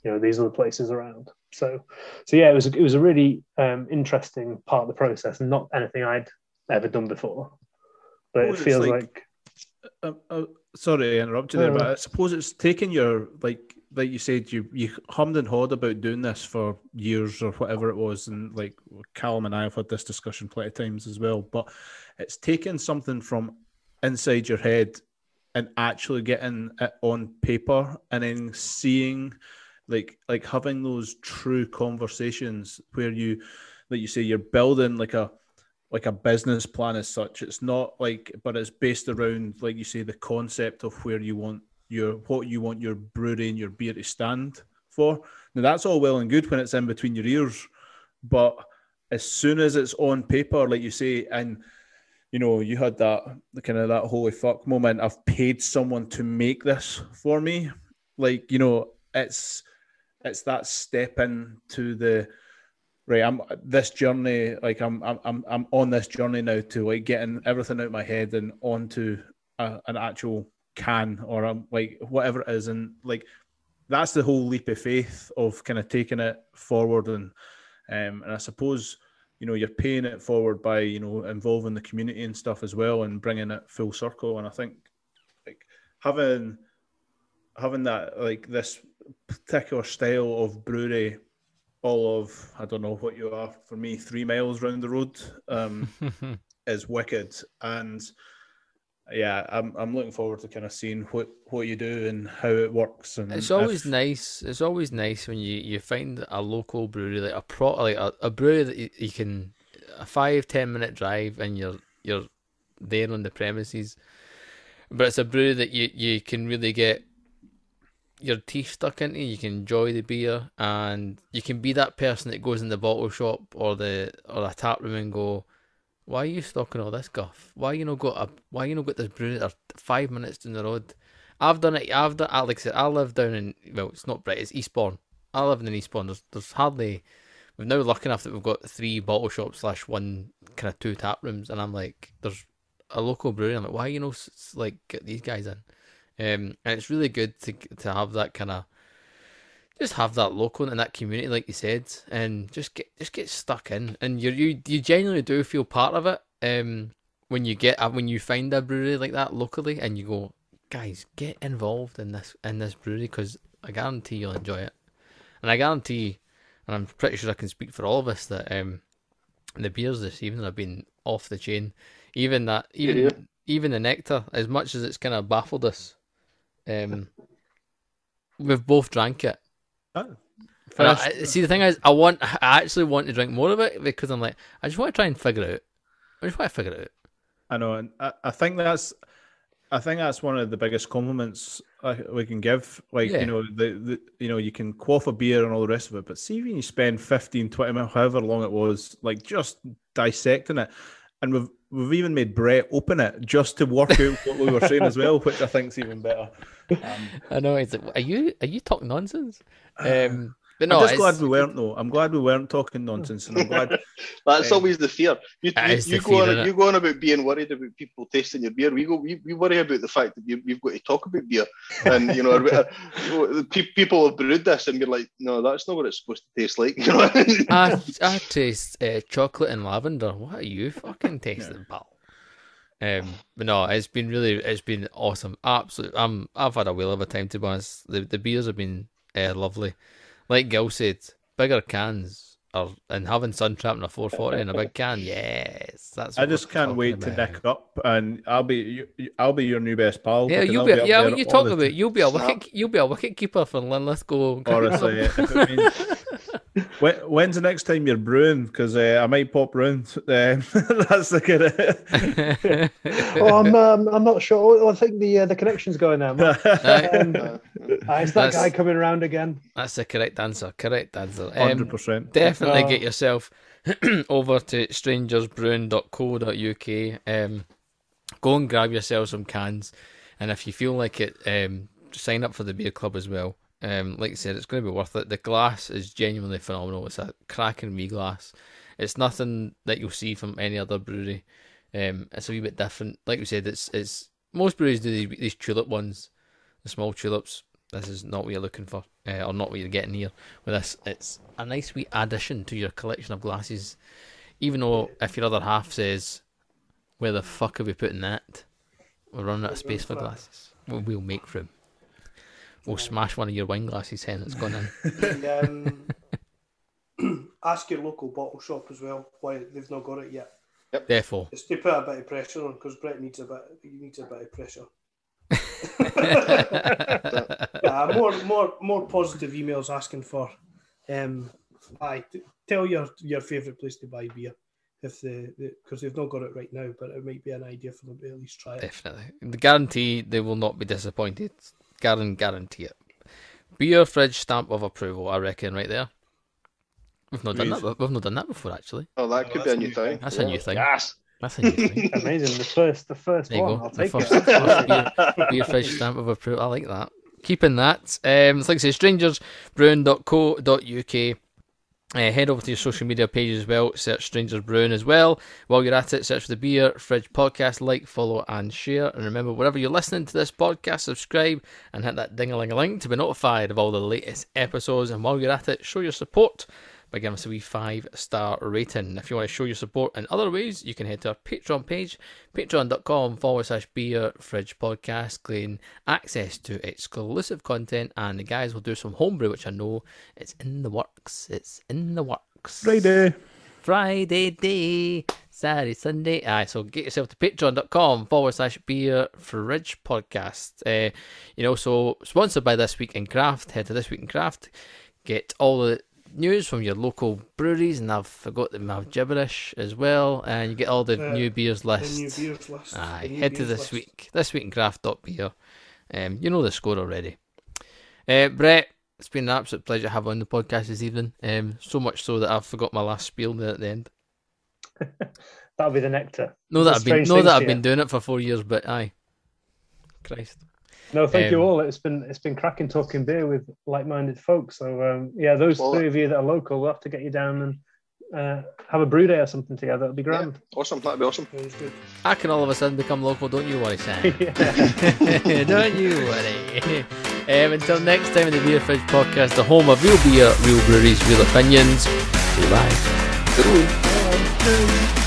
you know, these other places around. So, so yeah, it was it was a really um, interesting part of the process, and not anything I'd ever done before. But Well, it feels like- like Uh, uh, sorry to interrupt you there, but I suppose it's taken your like like you said you you hummed and hawed about doing this for years or whatever it was, and like Callum and I have had this discussion plenty of times as well. But it's taken something from inside your head and actually getting it on paper and then seeing like like having those true conversations where you like you say you're building like a like a business plan as such. It's not like, but it's based around, like you say, the concept of where you want your what you want your brewery and your beer to stand for. Now that's all well and good when it's in between your ears, but as soon as it's on paper, like you say, and you know, you had that kind of that holy fuck moment. I've paid someone to make this for me. Like you know, it's it's that step into the right i'm this journey like i'm i'm i'm, on this journey now to like getting everything out of my head and onto a, an actual can or um, like whatever it is. And like that's the whole leap of faith of kind of taking it forward. And um and i suppose you know you're paying it forward by you know involving the community and stuff as well and bringing it full circle. And i think like having having that like this particular style of brewery all of I don't know what you are for me three miles round the road um, is wicked and yeah I'm I'm looking forward to kind of seeing what what you do and how it works and It's always if- nice. It's always nice when you, you find a local brewery, like a pro, like a, a brewery that you, you can a five ten minute drive and you're you're there on the premises, but it's a brewery that you, you can really get your teeth stuck into. You can enjoy the beer and you can be that person that goes in the bottle shop or the or a tap room and go, why are you stocking all this guff? Why you not got a why you not got this brewery five minutes down the road? I've done it. I've done. Like I said, I live down in well, it's not Bright, it's Eastbourne. I live in Eastbourne. There's there's hardly. We're now lucky enough that we've got three bottle shops slash one kind of two tap rooms, and I'm like, there's a local brewery. I'm like, why you know like get these guys in? Um, and it's really good to to have that kind of just have that local and that community, like you said, and just get just get stuck in, and you you you genuinely do feel part of it. Um, when you get uh, when you find a brewery like that locally, and you go, guys, get involved in this in this brewery because I guarantee you'll enjoy it, and I guarantee, and I'm pretty sure I can speak for all of us that um, the beers this evening have been off the chain. Even that, even Yeah. even the nectar, as much as it's kind of baffled us, um, we've both drank it. And I, first- I- see, the thing is, I want, I actually want to drink more of it because I'm like, I just want to try and figure it out. I just want to figure it out. I know, and I, I think that's, I think that's one of the biggest compliments uh, we can give. Like Yeah. you know, the, the you know you can quaff a beer and all the rest of it, but see when you spend 15, 20 minutes, however long it was, like just dissecting it, and we've we've even made Brett open it just to work out what we were saying as well, which I think's even better. Um, I know. It's like, are you are you talking nonsense? Um, but no, I'm just glad we weren't though. I'm glad we weren't talking nonsense, and I'm glad. That's Um, always the fear. You, That you, you the go fear, on you go on about being worried about people tasting your beer. We go we, we worry about the fact that you, you've got to talk about beer, and you know people have brewed this, and you're like, no, that's not what it's supposed to taste like. You know, I I taste uh, chocolate and lavender. What are you fucking tasting, pal? Um, but no, it's been really, it's been awesome. Absolutely, I'm, I've had a whale of a time to be honest. The the beers have been uh, lovely. Like Gil said, bigger cans are and having Suntrap in a 440 in a big can. Yes, that's. I just can't talking wait to about. nick up, and I'll be you, you- I'll be your new best pal. Yeah, you'll I'll be, yeah. there What you talking about? You'll be a wicket. You'll be a wicket keeper for Linlithgow. Honestly, if it means- when, when's the next time you're brewing? Because uh, I might pop round. Um, that's the kind of. oh, I'm um, I'm not sure. Oh, I think the uh, the connection's going there. man. Um, Uh, uh, it's that That's- guy coming around again. That's the correct answer. Correct answer. Um, Hundred percent. definitely Oh. get yourself over to strangersbrewing.co.uk. Um, go and grab yourself some cans. And if you feel like it, um, sign up for the beer club as well. Um, like I said, it's going to be worth it. The glass is genuinely phenomenal. It's a cracking wee glass. It's nothing that you'll see from any other brewery. Um, it's a wee bit different. Like we said, it's it's most breweries do these, these tulip ones, the small tulips. This is not what you're looking for, uh, or not what you're getting here. With this, it's a nice wee addition to your collection of glasses. Even though if your other half says, "Where the fuck are we putting that?" We're running out of space for glasses. We'll, we'll make room. We'll smash one of your wine glasses hen it's gone in. And, um, ask your local bottle shop as well why they've not got it yet. Therefore, just to put a bit of pressure on because Brett needs a bit. He needs a bit of pressure. Yeah, more, more, more positive emails asking for. Um, aye, tell your your favourite place to buy beer if the because they've not got it right now, but it might be an idea for them to at least try it. Definitely. The guarantee they will not be disappointed. Guaran guarantee it. Beer fridge stamp of approval, I reckon, right there. We've not done Please. that. We've not done that before, actually. Oh, that Oh, could be a new new thing. That's a new thing. Yes. That's a new thing. Amazing. The first, the first There you one. go. I'll The take first, it. first beer, beer fridge stamp of approval. I like that. Keeping that. Um, it's like I say, strangersbrewing.co.uk. Uh, head over to your social media pages as well. Search Strangers Brewing as well. While you're at it, search for the Beer Fridge Podcast. Like, follow, and share. And remember, wherever you're listening to this podcast, subscribe and hit that ding a ling a ling to be notified of all the latest episodes. And while you're at it, show your support by giving us a wee five star rating. If you want to show your support in other ways, you can head to our Patreon page, patreon.com forward slash beer fridge podcast, gain access to exclusive content, and the guys will do some homebrew, which I know it's in the works. It's in the works. Friday. Friday day, Saturday, Sunday. Aye, so get yourself to patreon.com forward slash beer fridge podcast. Uh, you know, so sponsored by This Week in Craft. Head to This Week in Craft. Get all the news from your local breweries, and I've forgot them have gibberish as well. And you get all the Uh, new beers The list. new beers list. Aye, the new head to this list. week. This week in craft.beer. Um, you know the score already. Uh, Brett, it's been an absolute pleasure to have on the podcast this evening. Um, so much so that I've forgot my last spiel there at the end. That'll be the nectar. No, that It's a I've been strange know thing that I've been doing it for four years, but aye. Christ. No, thank you Um, all. It's been it's been cracking talking beer with like-minded folks. So um, yeah, those Well, three of you that are local, we'll have to get you down and uh, have a brew day or something together. It'll be Yeah, grand. awesome. That'd be awesome. Sounds good. I can all of a sudden become local, don't you worry, Sam. Don't you worry. Um, until next time in the Beer Fridge Podcast, the home of real beer, real breweries, real opinions. Bye. Cool.